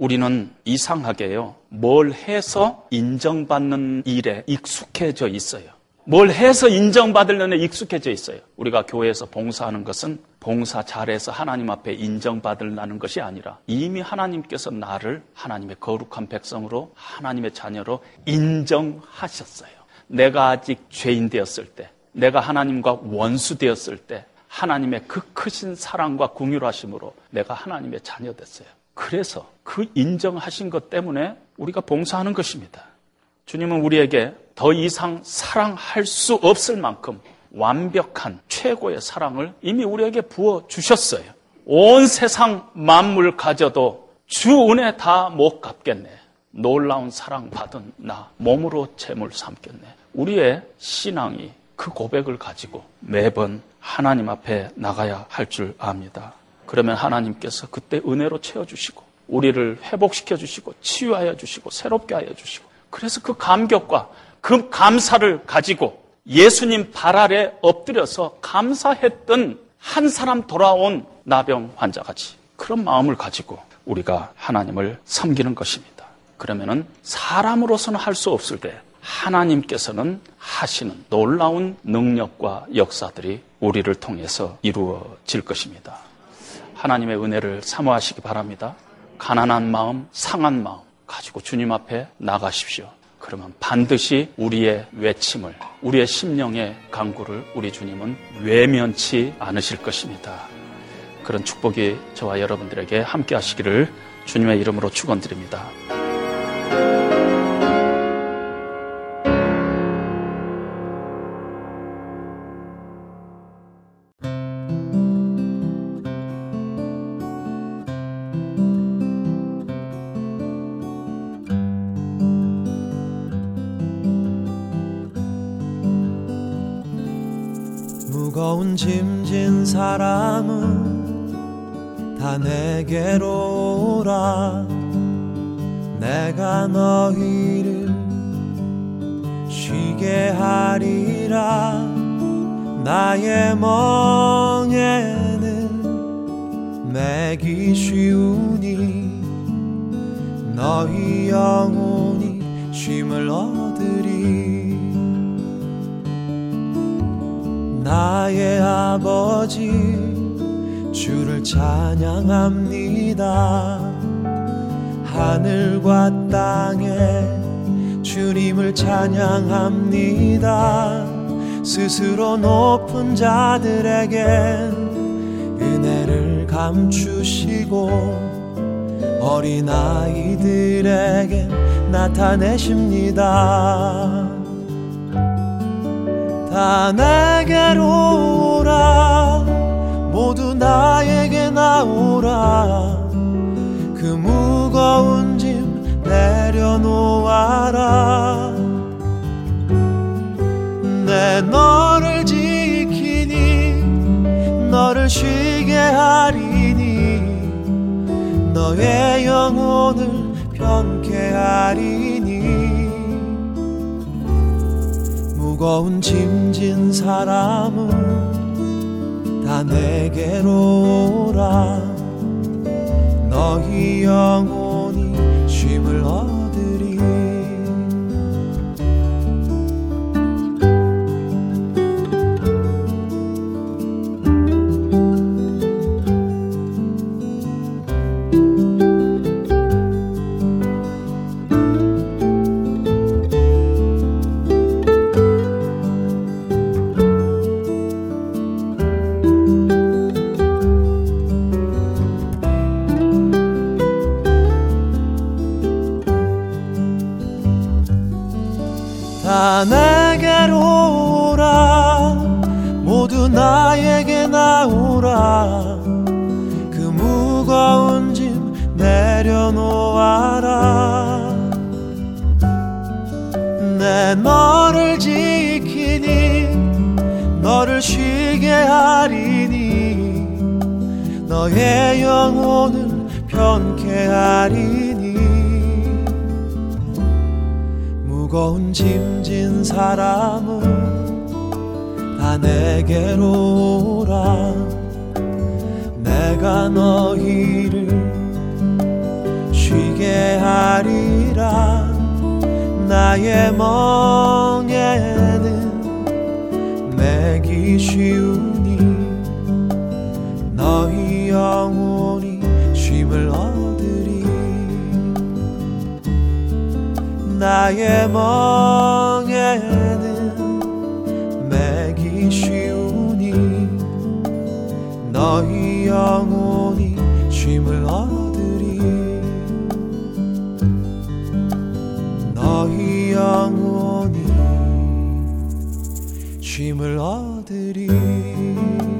우리는 이상하게요, 뭘 해서 인정받는 일에 익숙해져 있어요. 뭘 해서 인정받으려는 데 익숙해져 있어요. 우리가 교회에서 봉사하는 것은 봉사 잘해서 하나님 앞에 인정받으려는 것이 아니라 이미 하나님께서 나를 하나님의 거룩한 백성으로 하나님의 자녀로 인정하셨어요. 내가 아직 죄인 되었을 때, 내가 하나님과 원수 되었을 때 하나님의 그 크신 사랑과 궁휼하심으로 내가 하나님의 자녀 됐어요. 그래서 그 인정하신 것 때문에 우리가 봉사하는 것입니다. 주님은 우리에게 더 이상 사랑할 수 없을 만큼 완벽한 최고의 사랑을 이미 우리에게 부어 주셨어요. 온 세상 만물 가져도 주 은혜 다 못 갚겠네. 놀라운 사랑 받은 나 몸으로 재물 삼겠네. 우리의 신앙이 그 고백을 가지고 매번 하나님 앞에 나가야 할 줄 압니다. 그러면 하나님께서 그때 은혜로 채워주시고 우리를 회복시켜 주시고 치유하여 주시고 새롭게 하여 주시고 그래서 그 감격과 그 감사를 가지고 예수님 발 아래 엎드려서 감사했던 한 사람 돌아온 나병 환자같이 그런 마음을 가지고 우리가 하나님을 섬기는 것입니다. 그러면은 사람으로서는 할 수 없을 때 하나님께서는 하시는 놀라운 능력과 역사들이 우리를 통해서 이루어질 것입니다. 하나님의 은혜를 사모하시기 바랍니다. 가난한 마음, 상한 마음 가지고 주님 앞에 나가십시오. 그러면 반드시 우리의 외침을, 우리의 심령의 강구를 우리 주님은 외면치 않으실 것입니다. 그런 축복이 저와 여러분들에게 함께 하시기를 주님의 이름으로 축원드립니다. 내게로 오라 내가 너희를 쉬게 하리라. 나의 멍에는 매기 쉬우니 너희 영혼이 쉼을 얻으리. 나의 아버지 주를 찬양합니다 하늘과 땅에 주님을 찬양합니다. 스스로 높은 자들에겐 은혜를 감추시고 어린아이들에게 나타내십니다. 다 내게로 오라. 모두 나에게 나오라 그 무거운 짐 내려놓아라. 내 너를 지키니 너를 쉬게 하리니 너의 영혼을 편케 하리니. 무거운 짐진 사람은 다 내게로 오라 너희 영혼이 쉼을 얻 사람은 다 내게로 오라. 내가 너희를 쉬게 하리라. 나의 멍에는 매기 쉬우니 너희 영혼이 쉼을 얻으리. 나의 멍 쉼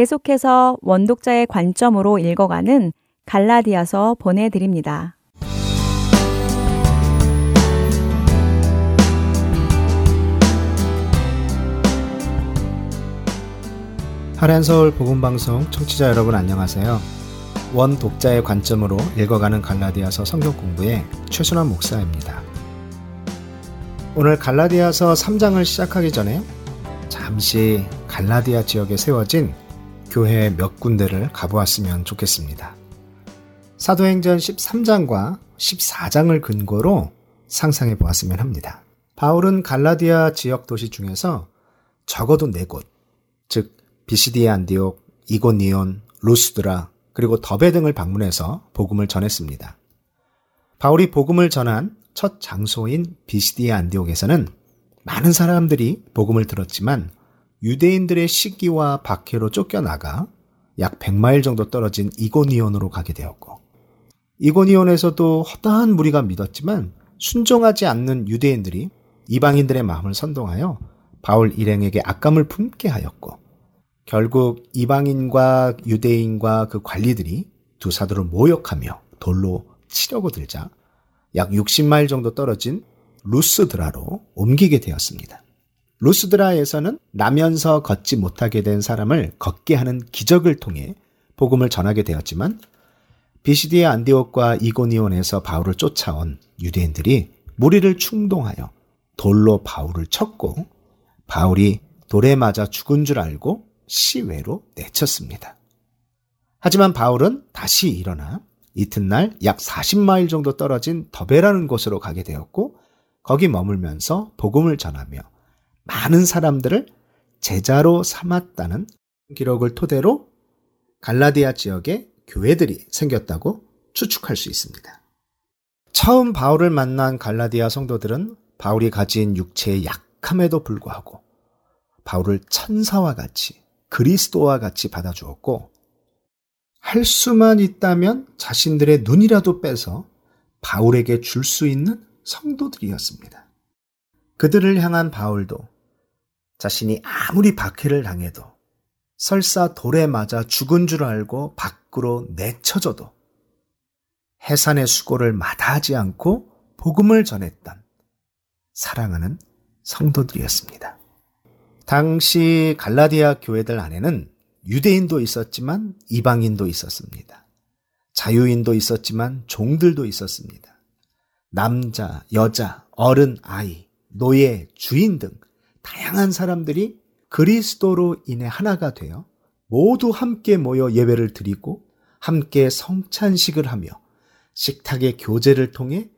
계속해서 원독자의 관점으로 읽어가는 갈라디아서 보내드립니다. 하란서울 복음방송 청취자 여러분 안녕하세요. 원 독자의 관점으로 읽어가는 갈라디아서 성경 공부의 최순환 목사입니다. 오늘 갈라디아서 3장을 시작하기 전에 잠시 갈라디아 지역에 세워진 교회 몇 군데를 가보았으면 좋겠습니다. 사도행전 13장과 14장을 근거로 상상해 보았으면 합니다. 바울은 갈라디아 지역 도시 중에서 적어도 네 곳, 즉 비시디에 안디옥, 이고니온, 루스드라, 그리고 더베 등을 방문해서 복음을 전했습니다. 바울이 복음을 전한 첫 장소인 비시디에 안디옥에서는 많은 사람들이 복음을 들었지만 유대인들의 시기와 박해로 쫓겨나가 약 100마일 정도 떨어진 이고니온으로 가게 되었고 이고니온에서도 허다한 무리가 믿었지만 순종하지 않는 유대인들이 이방인들의 마음을 선동하여 바울 일행에게 악감을 품게 하였고 결국 이방인과 유대인과 그 관리들이 두 사도를 모욕하며 돌로 치려고 들자 약 60마일 정도 떨어진 루스드라로 옮기게 되었습니다. 루스드라에서는 나면서 걷지 못하게 된 사람을 걷게 하는 기적을 통해 복음을 전하게 되었지만 비시디의 안디옥과 이고니온에서 바울을 쫓아온 유대인들이 무리를 충동하여 돌로 바울을 쳤고 바울이 돌에 맞아 죽은 줄 알고 시외로 내쳤습니다. 하지만 바울은 다시 일어나 이튿날 약 40마일 정도 떨어진 더베라는 곳으로 가게 되었고 거기 머물면서 복음을 전하며 많은 사람들을 제자로 삼았다는 기록을 토대로 갈라디아 지역에 교회들이 생겼다고 추측할 수 있습니다. 처음 바울을 만난 갈라디아 성도들은 바울이 가진 육체의 약함에도 불구하고 바울을 천사와 같이 그리스도와 같이 받아주었고 할 수만 있다면 자신들의 눈이라도 빼서 바울에게 줄 수 있는 성도들이었습니다. 그들을 향한 바울도 자신이 아무리 박해를 당해도 설사 돌에 맞아 죽은 줄 알고 밖으로 내쳐져도 해산의 수고를 마다하지 않고 복음을 전했던 사랑하는 성도들이었습니다. 당시 갈라디아 교회들 안에는 유대인도 있었지만 이방인도 있었습니다. 자유인도 있었지만 종들도 있었습니다. 남자, 여자, 어른, 아이, 노예, 주인 등 다양한 사람들이 그리스도로 인해 하나가 되어 모두 함께 모여 예배를 드리고 함께 성찬식을 하며 식탁의 교제를 통해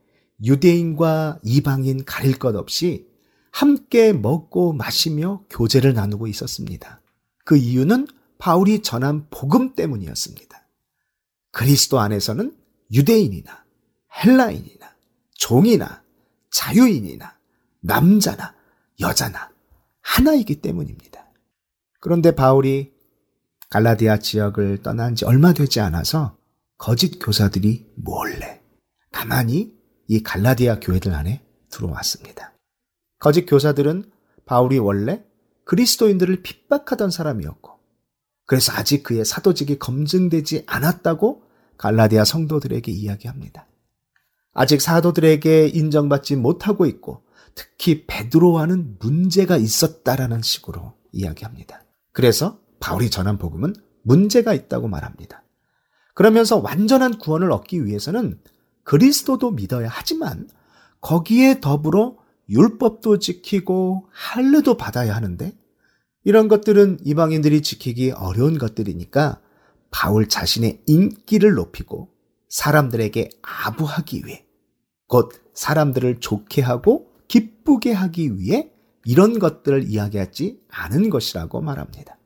유대인과 이방인 가릴 것 없이 함께 먹고 마시며 교제를 나누고 있었습니다. 그 이유는 바울이 전한 복음 때문이었습니다. 그리스도 안에서는 유대인이나 헬라인이나 종이나 자유인이나 남자나 여자나 하나이기 때문입니다. 그런데 바울이 갈라디아 지역을 떠난 지 얼마 되지 않아서 거짓 교사들이 몰래 가만히 이 갈라디아 교회들 안에 들어왔습니다. 거짓 교사들은 바울이 원래 그리스도인들을 핍박하던 사람이었고 그래서 아직 그의 사도직이 검증되지 않았다고 갈라디아 성도들에게 이야기합니다. 아직 사도들에게 인정받지 못하고 있고 특히 베드로와는 문제가 있었다라는 식으로 이야기합니다. 그래서 바울이 전한 복음은 문제가 있다고 말합니다. 그러면서 완전한 구원을 얻기 위해서는 그리스도도 믿어야 하지만 거기에 더불어 율법도 지키고 할례도 받아야 하는데 이런 것들은 이방인들이 지키기 어려운 것들이니까 바울 자신의 인기를 높이고 사람들에게 아부하기 위해 곧 사람들을 좋게 하고 기쁘게 하기 위해 이런 것들을 이야기하지 않은 것이라고 말합니다.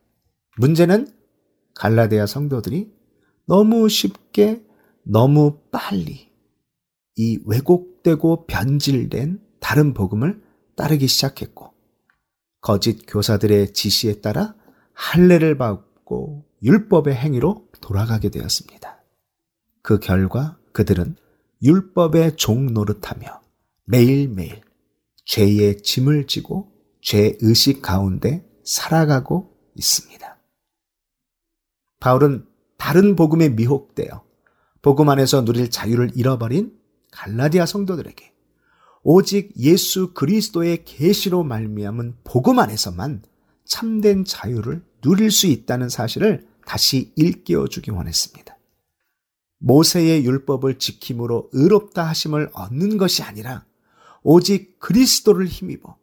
문제는 갈라데아 성도들이 너무 쉽게 너무 빨리 이 왜곡되고 변질된 다른 복음을 따르기 시작했고 거짓 교사들의 지시에 따라 할례를 받고 율법의 행위로 돌아가게 되었습니다. 그 결과 그들은 율법의 종 노릇하며 매일매일 죄의 짐을 지고 죄 의식 가운데 살아가고 있습니다. 바울은 다른 복음에 미혹되어 복음 안에서 누릴 자유를 잃어버린 갈라디아 성도들에게 오직 예수 그리스도의 계시로 말미암은 복음 안에서만 참된 자유를 누릴 수 있다는 사실을 다시 일깨워 주기 원했습니다. 모세의 율법을 지킴으로 의롭다 하심을 얻는 것이 아니라 오직 그리스도를 힘입어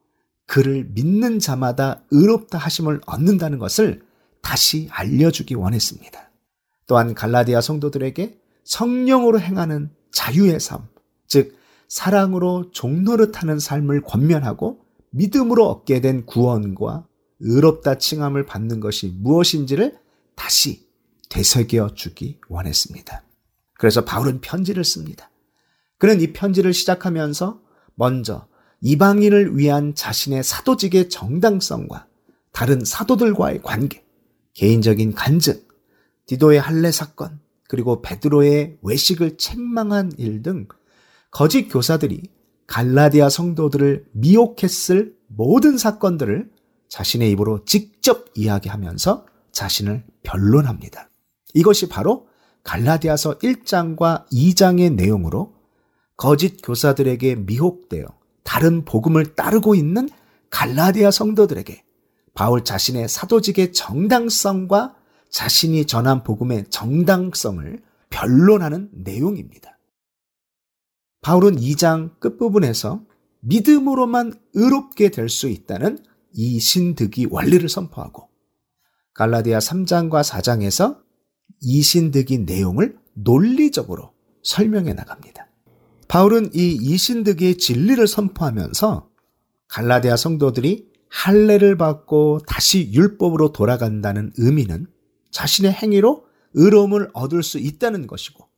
그를 믿는 자마다 의롭다 하심을 얻는다는 것을 다시 알려주기 원했습니다. 또한 갈라디아 성도들에게 성령으로 행하는 자유의 삶, 즉 사랑으로 종노릇하는 삶을 권면하고 믿음으로 얻게 된 구원과 의롭다 칭함을 받는 것이 무엇인지를 다시 되새겨 주기 원했습니다. 그래서 바울은 편지를 씁니다. 그는 이 편지를 시작하면서 먼저 이방인을 위한 자신의 사도직의 정당성과 다른 사도들과의 관계, 개인적인 간증, 디도의 할례 사건, 그리고 베드로의 외식을 책망한 일 등 거짓 교사들이 갈라디아 성도들을 미혹했을 모든 사건들을 자신의 입으로 직접 이야기하면서 자신을 변론합니다. 이것이 바로 갈라디아서 1장과 2장의 내용으로 거짓 교사들에게 미혹되어 다른 복음을 따르고 있는 갈라디아 성도들에게 바울 자신의 사도직의 정당성과 자신이 전한 복음의 정당성을 변론하는 내용입니다. 바울은 2장 끝부분에서 믿음으로만 의롭게 될 수 있다는 이 신득이 원리를 선포하고 갈라디아 3장과 4장에서 이 신득이 내용을 논리적으로 설명해 나갑니다. 바울은 이 이신득의 진리를 선포하면서 갈라디아 성도들이 할례를 받고 다시 율법으로 돌아간다는 의미는 자신의 행위로 의로움을 얻을 수 있다는 것이고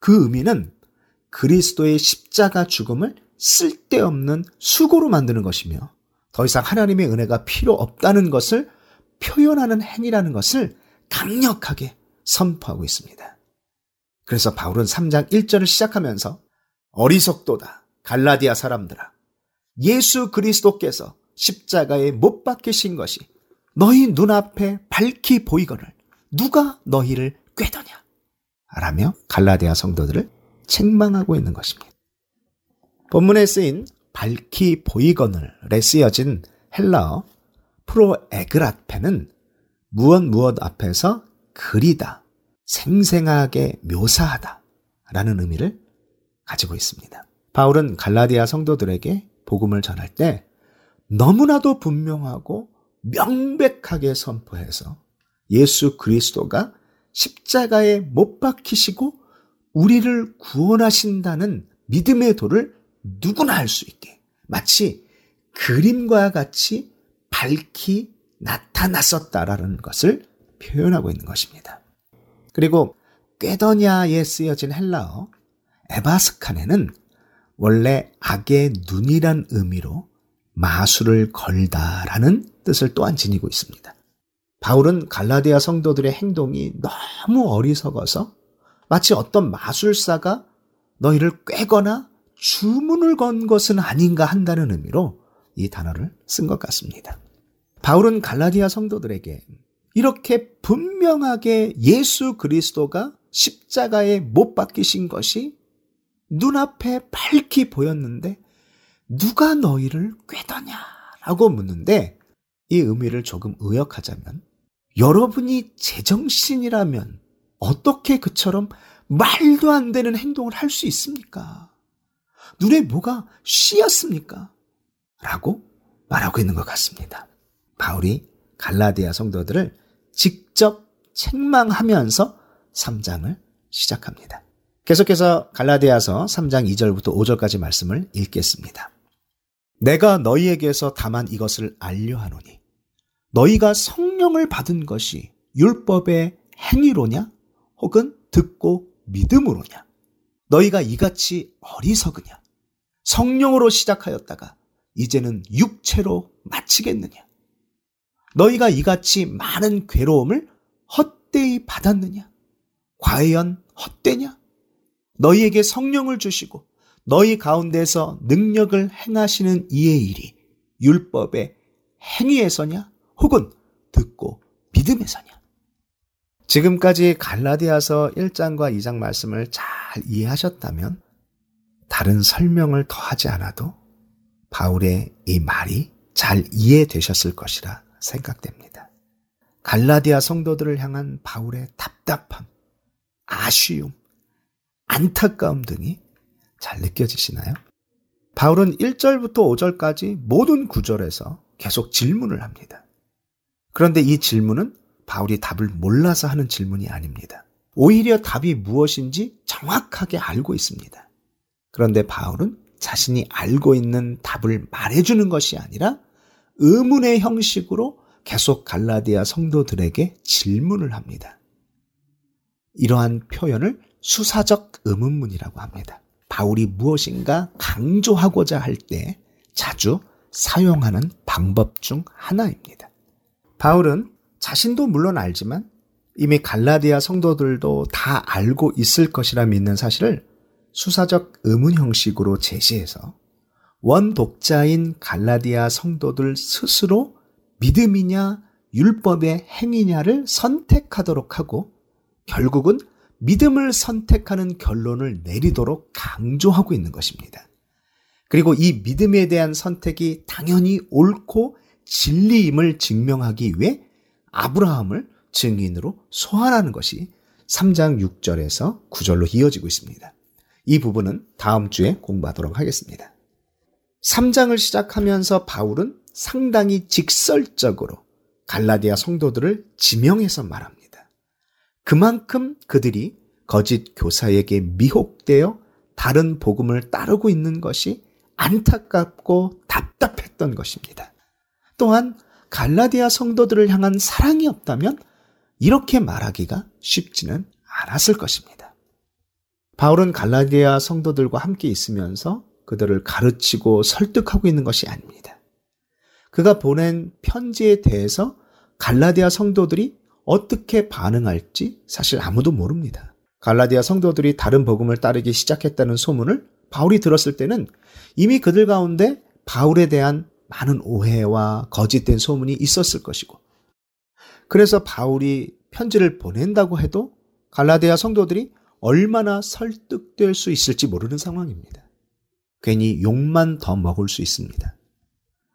그 의미는 그리스도의 십자가 죽음을 쓸데없는 수고로 만드는 것이며 더 이상 하나님의 은혜가 필요 없다는 것을 표현하는 행위라는 것을 강력하게 선포하고 있습니다. 그래서 바울은 3장 1절을 시작하면서 어리석도다 갈라디아 사람들아 예수 그리스도께서 십자가에 못 박히신 것이 너희 눈앞에 밝히 보이거늘 누가 너희를 꾀더냐 라며 갈라디아 성도들을 책망하고 있는 것입니다. 본문에 쓰인 밝히 보이거늘에 쓰여진 헬라어 프로에그라페는 무엇 무엇 앞에서 그리다, 생생하게 묘사하다 라는 의미를 가지고 있습니다. 바울은 갈라디아 성도들에게 복음을 전할 때 너무나도 분명하고 명백하게 선포해서 예수 그리스도가 십자가에 못 박히시고 우리를 구원하신다는 믿음의 도를 누구나 할수 있게 마치 그림과 같이 밝히 나타났었다라는 것을 표현하고 있는 것입니다. 그리고 꾀더냐에 쓰여진 헬라어 에바스칸에는 원래 악의 눈이란 의미로 마술을 걸다라는 뜻을 또한 지니고 있습니다. 바울은 갈라디아 성도들의 행동이 너무 어리석어서 마치 어떤 마술사가 너희를 꿰거나 주문을 건 것은 아닌가 한다는 의미로 이 단어를 쓴 것 같습니다. 바울은 갈라디아 성도들에게 이렇게 분명하게 예수 그리스도가 십자가에 못 박히신 것이 눈앞에 밝히 보였는데 누가 너희를 꾀더냐라고 묻는데 이 의미를 조금 의역하자면 여러분이 제정신이라면 어떻게 그처럼 말도 안 되는 행동을 할 수 있습니까? 눈에 뭐가 씌었습니까? 라고 말하고 있는 것 같습니다. 바울이 갈라디아 성도들을 직접 책망하면서 3장을 시작합니다. 계속해서 갈라디아서 3장 2절부터 5절까지 말씀을 읽겠습니다. 내가 너희에게서 다만 이것을 알려하노니 너희가 성령을 받은 것이 율법의 행위로냐 혹은 듣고 믿음으로냐 너희가 이같이 어리석으냐 성령으로 시작하였다가 이제는 육체로 마치겠느냐 너희가 이같이 많은 괴로움을 헛되이 받았느냐? 과연 헛되냐? 너희에게 성령을 주시고 너희 가운데서 능력을 행하시는 이의 일이 율법의 행위에서냐? 혹은 듣고 믿음에서냐? 지금까지 갈라디아서 1장과 2장 말씀을 잘 이해하셨다면 다른 설명을 더하지 않아도 바울의 이 말이 잘 이해되셨을 것이라 생각됩니다. 갈라디아 성도들을 향한 바울의 답답함, 아쉬움, 안타까움 등이 잘 느껴지시나요? 바울은 1절부터 5절까지 모든 구절에서 계속 질문을 합니다. 그런데 이 질문은 바울이 답을 몰라서 하는 질문이 아닙니다. 오히려 답이 무엇인지 정확하게 알고 있습니다. 그런데 바울은 자신이 알고 있는 답을 말해주는 것이 아니라 의문의 형식으로 계속 갈라디아 성도들에게 질문을 합니다. 이러한 표현을 수사적 의문문이라고 합니다. 바울이 무엇인가 강조하고자 할 때 자주 사용하는 방법 중 하나입니다. 바울은 자신도 물론 알지만 이미 갈라디아 성도들도 다 알고 있을 것이라 믿는 사실을 수사적 의문 형식으로 제시해서 원 독자인 갈라디아 성도들 스스로 믿음이냐 율법의 행위냐를 선택하도록 하고 결국은 믿음을 선택하는 결론을 내리도록 강조하고 있는 것입니다. 그리고 이 믿음에 대한 선택이 당연히 옳고 진리임을 증명하기 위해 아브라함을 증인으로 소환하는 것이 3장 6절에서 9절로 이어지고 있습니다. 이 부분은 다음 주에 공부하도록 하겠습니다. 3장을 시작하면서 바울은 상당히 직설적으로 갈라디아 성도들을 지명해서 말합니다. 그만큼 그들이 거짓 교사에게 미혹되어 다른 복음을 따르고 있는 것이 안타깝고 답답했던 것입니다. 또한 갈라디아 성도들을 향한 사랑이 없다면 이렇게 말하기가 쉽지는 않았을 것입니다. 바울은 갈라디아 성도들과 함께 있으면서 그들을 가르치고 설득하고 있는 것이 아닙니다. 그가 보낸 편지에 대해서 갈라디아 성도들이 어떻게 반응할지 사실 아무도 모릅니다. 갈라디아 성도들이 다른 복음을 따르기 시작했다는 소문을 바울이 들었을 때는 이미 그들 가운데 바울에 대한 많은 오해와 거짓된 소문이 있었을 것이고 그래서 바울이 편지를 보낸다고 해도 갈라디아 성도들이 얼마나 설득될 수 있을지 모르는 상황입니다. 괜히 욕만 더 먹을 수 있습니다.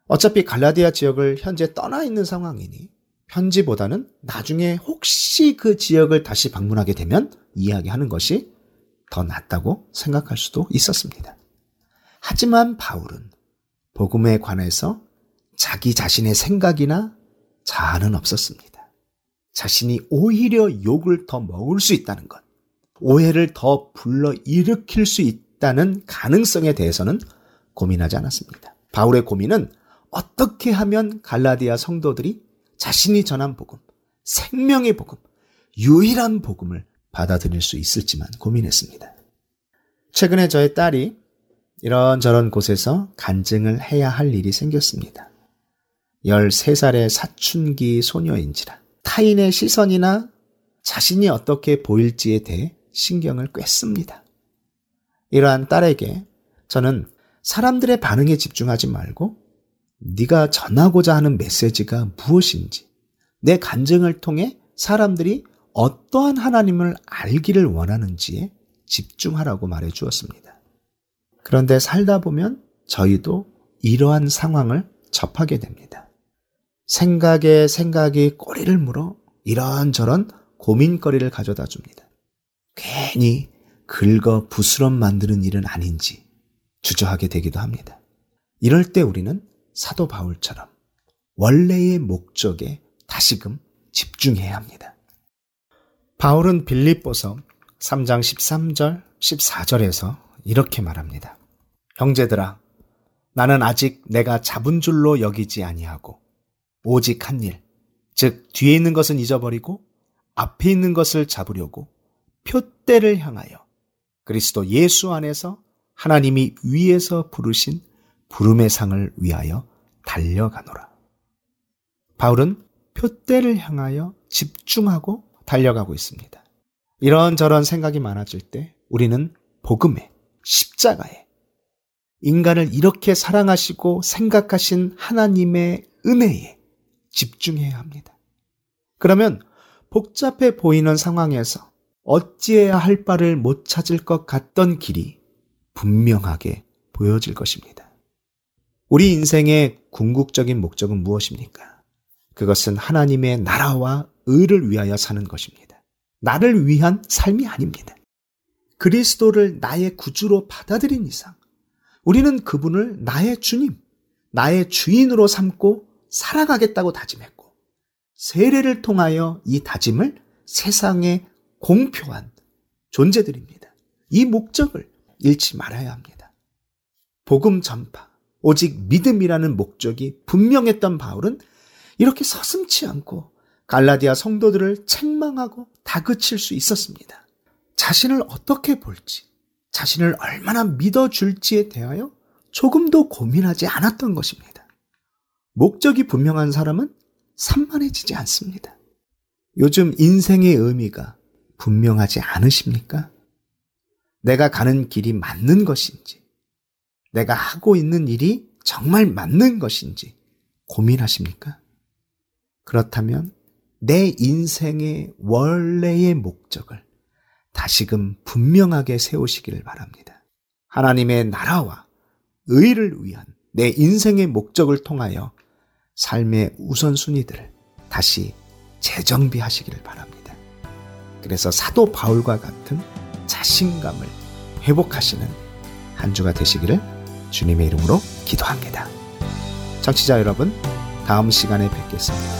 어차피 갈라디아 지역을 현재 떠나 있는 상황이니 편지보다는 나중에 혹시 그 지역을 다시 방문하게 되면 이야기하는 것이 더 낫다고 생각할 수도 있었습니다. 하지만 바울은 복음에 관해서 자기 자신의 생각이나 자아는 없었습니다. 자신이 오히려 욕을 더 먹을 수 있다는 것, 오해를 더 불러 일으킬 수 있다는 가능성에 대해서는 고민하지 않았습니다. 바울의 고민은 어떻게 하면 갈라디아 성도들이 자신이 전한 복음, 생명의 복음, 유일한 복음을 받아들일 수 있을지만 고민했습니다. 최근에 저의 딸이 이런저런 곳에서 간증을 해야 할 일이 생겼습니다. 13살의 사춘기 소녀인지라 타인의 시선이나 자신이 어떻게 보일지에 대해 신경을 꿰습니다. 이러한 딸에게 저는 사람들의 반응에 집중하지 말고 네가 전하고자 하는 메시지가 무엇인지 내 간증을 통해 사람들이 어떠한 하나님을 알기를 원하는지에 집중하라고 말해 주었습니다. 그런데 살다 보면 저희도 이러한 상황을 접하게 됩니다. 생각에 생각이 꼬리를 물어 이런저런 고민거리를 가져다 줍니다. 괜히 긁어 부스럼 만드는 일은 아닌지 주저하게 되기도 합니다. 이럴 때 우리는 사도 바울처럼 원래의 목적에 다시금 집중해야 합니다. 바울은 빌립보서 3장 13절, 14절에서 이렇게 말합니다. 형제들아, 나는 아직 내가 잡은 줄로 여기지 아니하고 오직 한 일, 즉 뒤에 있는 것은 잊어버리고 앞에 있는 것을 잡으려고 표대를 향하여 그리스도 예수 안에서 하나님이 위에서 부르신 부름의 상을 위하여 달려가노라. 바울은 표대를 향하여 집중하고 달려가고 있습니다. 이런저런 생각이 많아질 때 우리는 복음에, 십자가에, 인간을 이렇게 사랑하시고 생각하신 하나님의 은혜에 집중해야 합니다. 그러면 복잡해 보이는 상황에서 어찌해야 할 바를 못 찾을 것 같던 길이 분명하게 보여질 것입니다. 우리 인생의 궁극적인 목적은 무엇입니까? 그것은 하나님의 나라와 의를 위하여 사는 것입니다. 나를 위한 삶이 아닙니다. 그리스도를 나의 구주로 받아들인 이상 우리는 그분을 나의 주님, 나의 주인으로 삼고 살아가겠다고 다짐했고 세례를 통하여 이 다짐을 세상에 공표한 존재들입니다. 이 목적을 잃지 말아야 합니다. 복음 전파, 오직 믿음이라는 목적이 분명했던 바울은 이렇게 서슴치 않고 갈라디아 성도들을 책망하고 다그칠 수 있었습니다. 자신을 어떻게 볼지, 자신을 얼마나 믿어줄지에 대하여 조금도 고민하지 않았던 것입니다. 목적이 분명한 사람은 산만해지지 않습니다. 요즘 인생의 의미가 분명하지 않으십니까? 내가 가는 길이 맞는 것인지, 내가 하고 있는 일이 정말 맞는 것인지 고민하십니까? 그렇다면 내 인생의 원래의 목적을 다시금 분명하게 세우시기를 바랍니다. 하나님의 나라와 의를 위한 내 인생의 목적을 통하여 삶의 우선순위들을 다시 재정비하시기를 바랍니다. 그래서 사도 바울과 같은 자신감을 회복하시는 한 주가 되시기를 주님의 이름으로 기도합니다. 청취자 여러분, 다음 시간에 뵙겠습니다.